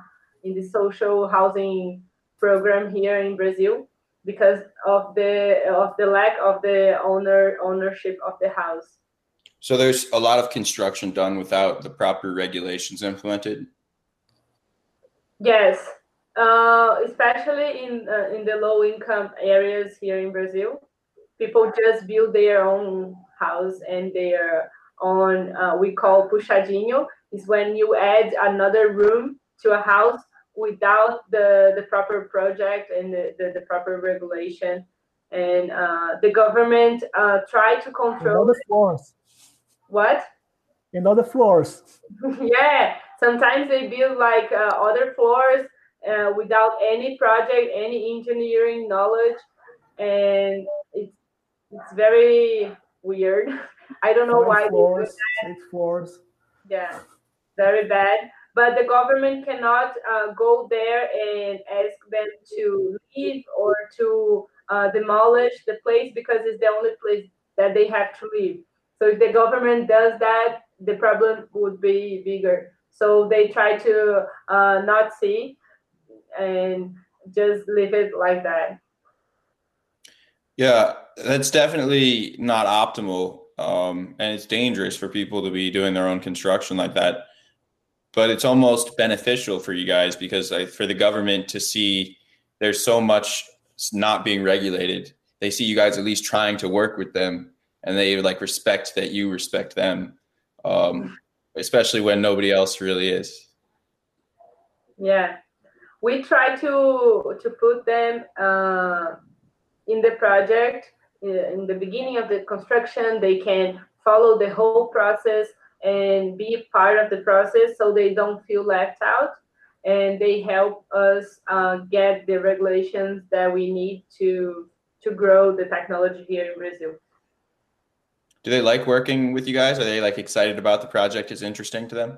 [SPEAKER 2] in the social housing program here in Brazil because of the of the lack of the owner ownership of the house.
[SPEAKER 1] So there's a lot of construction done without the proper regulations implemented.
[SPEAKER 2] Yes, uh, especially in uh, in the low income areas here in Brazil, people just build their own house and their own. Uh, we call puxadinho is when you add another room to a house without the the proper project and the, the, the proper regulation and uh, the government uh, try to control
[SPEAKER 3] the floors
[SPEAKER 2] what
[SPEAKER 3] in other floors [laughs]
[SPEAKER 2] yeah sometimes they build like uh, other floors uh, without any project, any engineering knowledge, and it's it's very weird. [laughs] I don't know
[SPEAKER 3] Five
[SPEAKER 2] why.
[SPEAKER 3] floors, six floors.
[SPEAKER 2] Yeah, very bad. But the government cannot uh, go there and ask them to leave or to uh, demolish the place because it's the only place that they have to leave. So if the government does that, the problem would be bigger. So they try to uh, not see and just leave it like that.
[SPEAKER 4] Yeah, that's definitely not optimal. Um, and it's dangerous for people to be doing their own construction like that. But it's almost beneficial for you guys because like, for the government to see there's so much not being regulated. They see you guys at least trying to work with them and they like respect that you respect them. Um, especially when nobody else really is.
[SPEAKER 2] Yeah, we try to to put them uh, in the project in the beginning of the construction. They can follow the whole process and be part of the process, so they don't feel left out. And they help us uh, get the regulations that we need to to grow the technology here in Brazil.
[SPEAKER 4] Do they like working with you guys? Are they like excited about the project? Is interesting to them?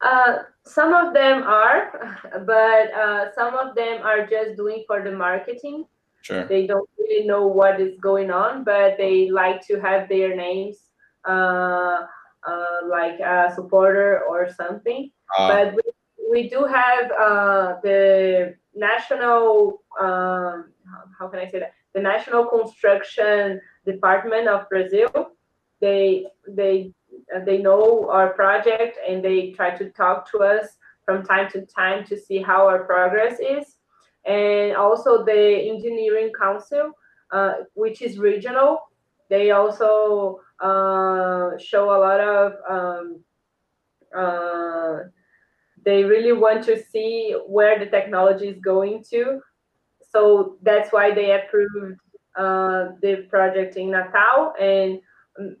[SPEAKER 2] Uh, some of them are, but uh, some of them are just doing for the marketing.
[SPEAKER 4] Sure.
[SPEAKER 2] They don't really know what is going on, but they like to have their names uh, uh like a supporter or something.
[SPEAKER 4] Uh,
[SPEAKER 2] but we, we do have uh, the national, um, how can I say that? The National Construction Department of Brazil. They they uh, they know our project and they try to talk to us from time to time to see how our progress is. And also the Engineering Council, uh, which is regional, they also uh, show a lot of. Um, uh, they really want to see where the technology is going to. So that's why they approved uh, the project in Natal, and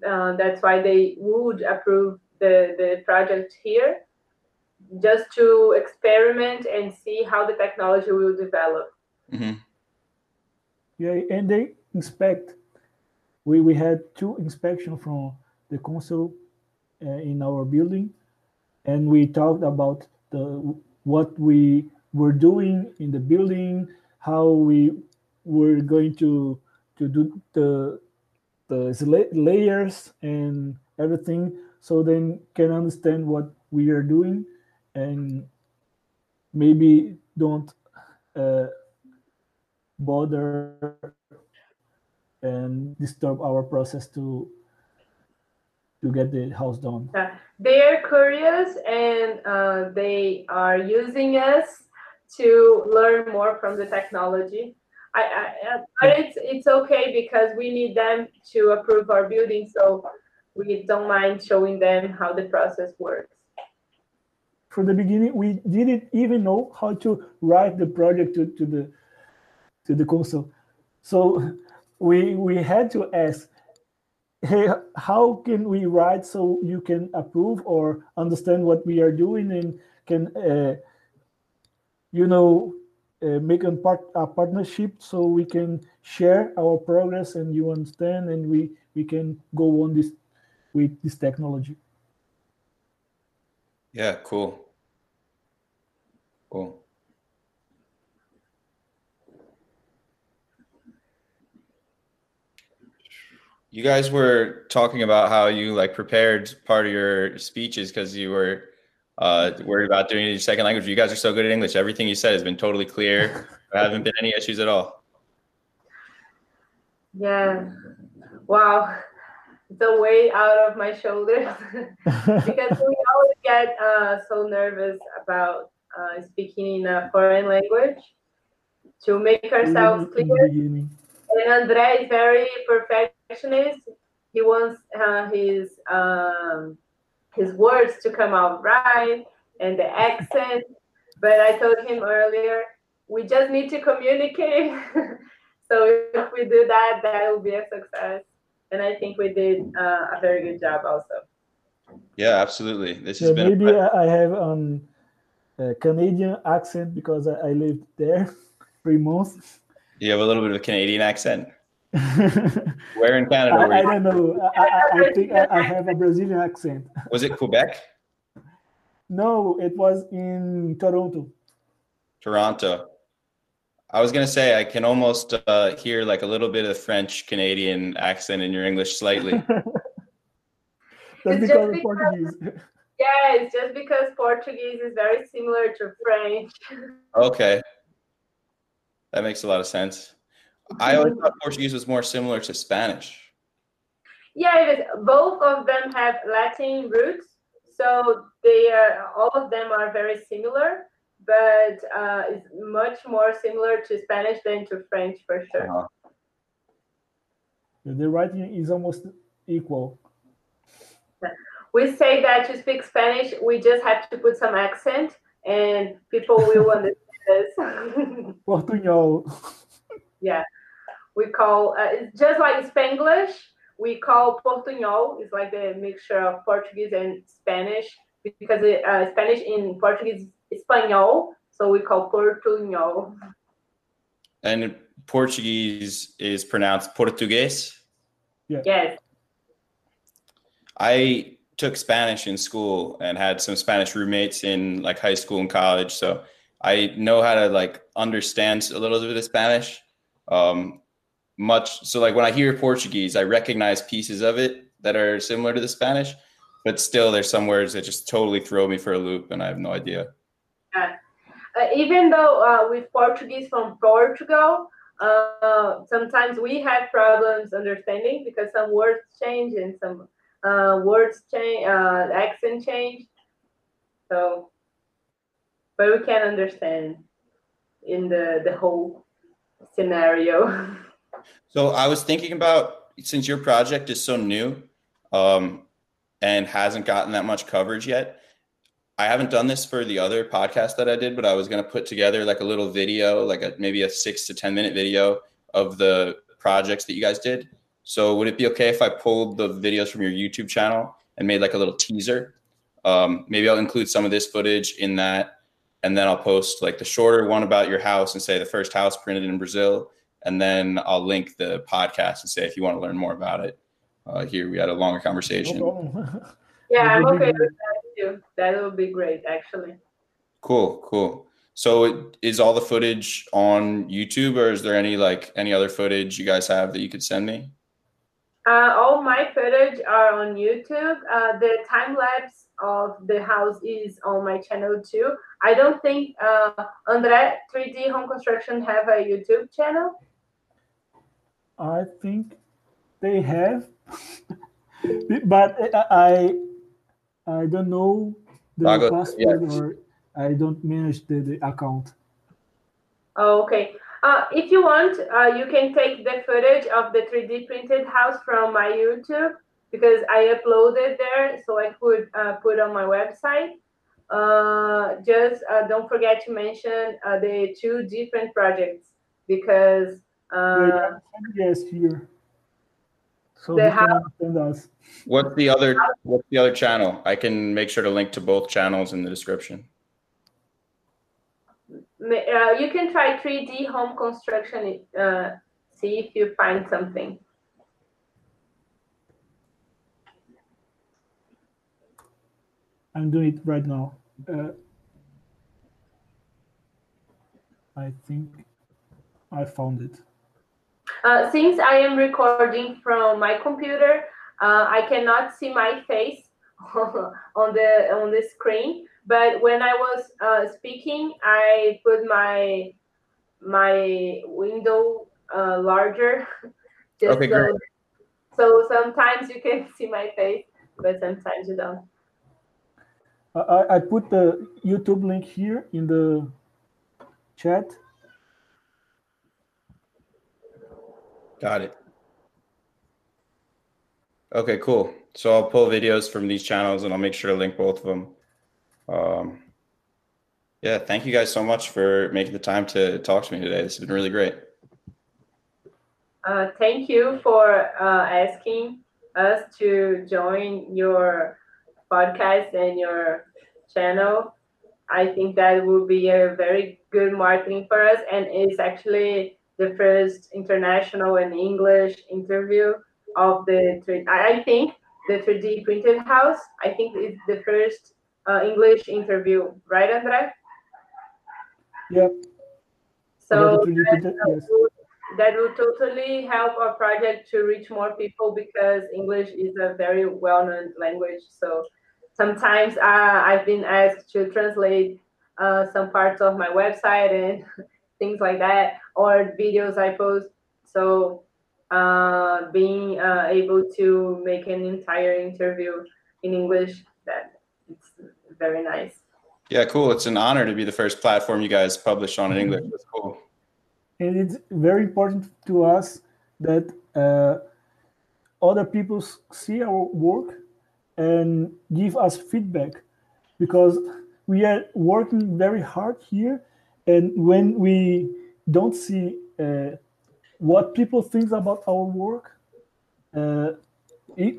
[SPEAKER 2] uh, that's why they would approve the, the project here, just to experiment and see how the technology will develop.
[SPEAKER 4] hmm
[SPEAKER 3] Yeah, and they inspect. We we had two inspections from the council uh, in our building, and we talked about the what we were doing in the building, how we were going to to do the the layers and everything, so they can understand what we are doing, and maybe don't uh, bother and disturb our process to to get the house done. Yeah.
[SPEAKER 2] They're curious and uh, they are using us to learn more from the technology. I, I, I- but it's it's okay because we need them to approve our building, so we don't mind showing them how the process works.
[SPEAKER 3] From the beginning, we didn't even know how to write the project to, to the to the council, so we we had to ask, hey, how can we write so you can approve or understand what we are doing and can uh, you know uh, make a part a partnership so we can share our progress and you understand and we we can go on this with this technology.
[SPEAKER 4] Yeah, cool. Cool. You guys were talking about how you like prepared part of your speeches because you were uh, worried about doing your second language. You guys are so good at English. Everything you said has been totally clear. [laughs] There haven't been any issues at all.
[SPEAKER 2] Yeah. Wow. The weight out of my shoulders [laughs] because we always get uh, so nervous about uh, speaking in a foreign language to make ourselves clear. And Andre is very perfectionist. He wants uh, his um, his words to come out right and the accent. But I told him earlier, we just need to communicate. [laughs] so if we do that, that will be a success. And I think we did uh, a very good job also.
[SPEAKER 4] Yeah, absolutely. This
[SPEAKER 3] Yeah,
[SPEAKER 4] has been.
[SPEAKER 3] maybe
[SPEAKER 4] A,
[SPEAKER 3] I I have um uh, Canadian accent because I, I lived there [laughs] three months.
[SPEAKER 1] You have a little bit of a Canadian accent. [laughs] Where in Canada?
[SPEAKER 3] I,
[SPEAKER 1] were
[SPEAKER 3] I
[SPEAKER 1] you?
[SPEAKER 3] don't know. I, I, I think I, I have a Brazilian accent.
[SPEAKER 1] Was it Quebec?
[SPEAKER 3] No, it was in Toronto.
[SPEAKER 1] Toronto. I was gonna say I can almost uh, hear like a little bit of French Canadian accent in your English slightly. [laughs]
[SPEAKER 3] That's
[SPEAKER 2] It's
[SPEAKER 3] because
[SPEAKER 2] just
[SPEAKER 3] of
[SPEAKER 2] because-
[SPEAKER 3] Portuguese. [laughs]
[SPEAKER 2] Yeah, it's just because Portuguese is very similar to French.
[SPEAKER 1] Okay, that makes a lot of sense. I always thought Portuguese was more similar to Spanish.
[SPEAKER 2] Yeah, it is. Both of them have Latin roots, so they are all of them are very similar, but uh, it's much more similar to Spanish than to French for sure.
[SPEAKER 1] Uh,
[SPEAKER 3] The writing is almost equal.
[SPEAKER 2] We say that to speak Spanish, we just have to put some accent, and people will [laughs] understand us.
[SPEAKER 3] Portunhol.
[SPEAKER 2] yeah, we call uh, just like Spanglish. We call Portunhol. It's like the mixture of Portuguese and Spanish because it, uh, Spanish in Portuguese is Espanhol, so we call Portunhol.
[SPEAKER 1] and Portuguese is pronounced Português.
[SPEAKER 2] Yes.
[SPEAKER 1] I took Spanish in school and had some Spanish roommates in like high school and college, so I know how to like understand a little bit of Spanish. Um, much so, like when I hear Portuguese, I recognize pieces of it that are similar to the Spanish, but still, there's some words that just totally throw me for a loop, and I have no idea.
[SPEAKER 2] Uh, even though uh, with Portuguese from Portugal, uh, sometimes we have problems understanding because some words change and some uh, words change, uh, accent change. So, but we can understand in the the whole scenario. [laughs]
[SPEAKER 1] So I was thinking about since your project is so new um, and hasn't gotten that much coverage yet. I haven't done this for the other podcast that I did, but I was going to put together like a little video, like a maybe a six to ten minute video of the projects that you guys did. So would it be okay if I pulled the videos from your YouTube channel and made like a little teaser? Um, maybe I'll include some of this footage in that, and then I'll post like the shorter one about your house and say the first house printed in Brazil, and then I'll link the podcast and say if you want to learn more about it. Uh, here we had a longer conversation.
[SPEAKER 3] problem. [laughs]
[SPEAKER 2] yeah, I'm okay [laughs] with that too. That would be great, actually.
[SPEAKER 1] Cool, cool. So it, is all the footage on YouTube, or is there any like any other footage you guys have that you could send me?
[SPEAKER 2] Uh, all my footage are on YouTube. Uh, the time lapse of the house is on my channel too. I don't think uh, Andre 3D Home Construction have a YouTube channel.
[SPEAKER 3] I think they have, [laughs] but I I don't know the
[SPEAKER 1] I'll
[SPEAKER 3] password
[SPEAKER 1] yeah.
[SPEAKER 3] or I don't manage the, the account.
[SPEAKER 2] Oh, okay. Uh, if you want, uh, you can take the footage of the 3D printed house from my YouTube because I uploaded there, so I could uh, put on my website. Uh, just uh, don't forget to mention uh, the two different projects because uh,
[SPEAKER 3] Yes, here. So
[SPEAKER 2] The
[SPEAKER 3] they can
[SPEAKER 2] house-
[SPEAKER 3] understand us.
[SPEAKER 1] What's the other What's the other channel? I can make sure to link to both channels in the description.
[SPEAKER 2] uh, you can try 3D home construction. Uh, see if you find something.
[SPEAKER 3] I'm doing it right now. Uh, I think I found it.
[SPEAKER 2] Uh, since I am recording from my computer, uh, I cannot see my face [laughs] on the on the screen. But when I was uh, speaking, I put my my window uh, larger. [laughs] Just
[SPEAKER 1] Okay,
[SPEAKER 2] so,
[SPEAKER 1] great.
[SPEAKER 2] so sometimes you can [laughs] see my face, but sometimes you don't.
[SPEAKER 3] I, I I put the YouTube link here in the chat.
[SPEAKER 1] Got it. Okay, cool. So I'll pull videos from these channels and I'll make sure to link both of them. Um, yeah, thank you guys so much for making the time to talk to me today. This has been really great.
[SPEAKER 2] Uh, thank you for uh, asking us to join your podcast and your channel. I think that will be a very good marketing for us, and it's actually the first international and English interview of the. I think the 3D printed house. I think it's the first uh, English interview, right, Andre?
[SPEAKER 3] Yep.
[SPEAKER 2] So
[SPEAKER 3] Yeah,
[SPEAKER 2] that,
[SPEAKER 3] printed, yes.
[SPEAKER 2] would, that would totally help our project to reach more people because English is a very well-known language. So sometimes uh, I've been asked to translate uh, some parts of my website and [laughs] things like that, or videos I post. So uh, being uh, able to make an entire interview in English, that it's very nice.
[SPEAKER 4] Yeah, cool. It's an honor to be the first platform you guys publish on in English. That's cool.
[SPEAKER 3] and it's very important to us that uh, other people see our work and give us feedback because we are working very hard here and when we don't see uh, what people think about our work uh, e-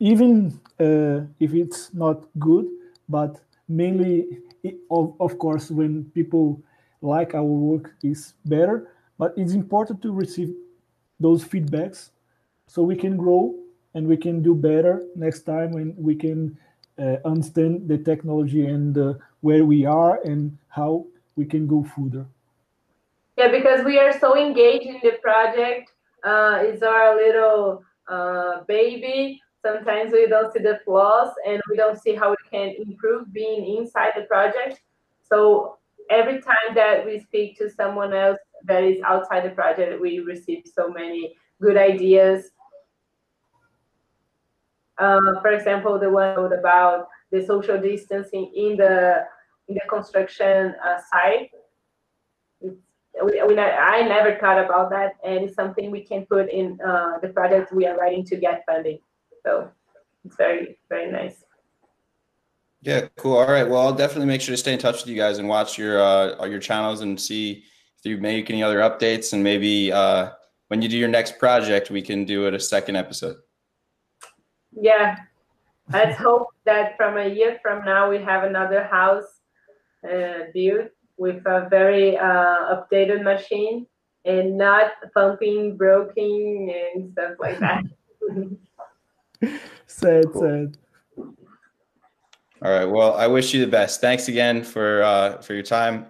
[SPEAKER 3] even uh, if it's not good but mainly i- of, of course when people like our work is better but it's important to receive those feedbacks so we can grow and we can do better next time when we can uh, understand the technology and uh, where we are and how we can go further
[SPEAKER 2] Yeah, because we are so engaged in the project. Uh, it's our little uh, baby. Sometimes we don't see the flaws and we don't see how we can improve being inside the project. So every time that we speak to someone else that is outside the project, we receive so many good ideas. Uh, for example, the one about the social distancing in the in the construction uh, site. It's we, we, I never thought about that, and it's something we can put in uh, the project we are writing to get funding. So it's very, very nice.
[SPEAKER 4] Yeah, cool. All right. Well, I'll definitely make sure to stay in touch with you guys and watch your uh, your channels and see if you make any other updates. And maybe uh, when you do your next project, we can do it a second episode.
[SPEAKER 2] Yeah, let's hope that from a year from now we have another house built with a very uh, updated machine and not pumping, broken, and stuff like that. [laughs]
[SPEAKER 3] sad sad
[SPEAKER 4] All right. Well, I wish you the best. Thanks again for uh, for your time,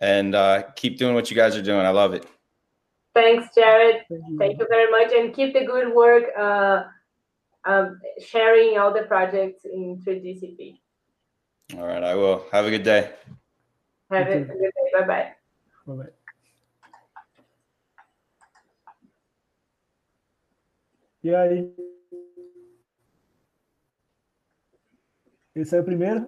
[SPEAKER 4] and uh, keep doing what you guys are doing. I love it.
[SPEAKER 2] Thanks, Jared.
[SPEAKER 3] Thank you.
[SPEAKER 2] Thank you very much, and keep the good work. Uh, um, sharing all the projects in 3DCP.
[SPEAKER 4] All right. I will. Have a good day.
[SPEAKER 2] Have a good day. Bye bye.
[SPEAKER 3] Bye-bye. E aí? Esse é o primeiro?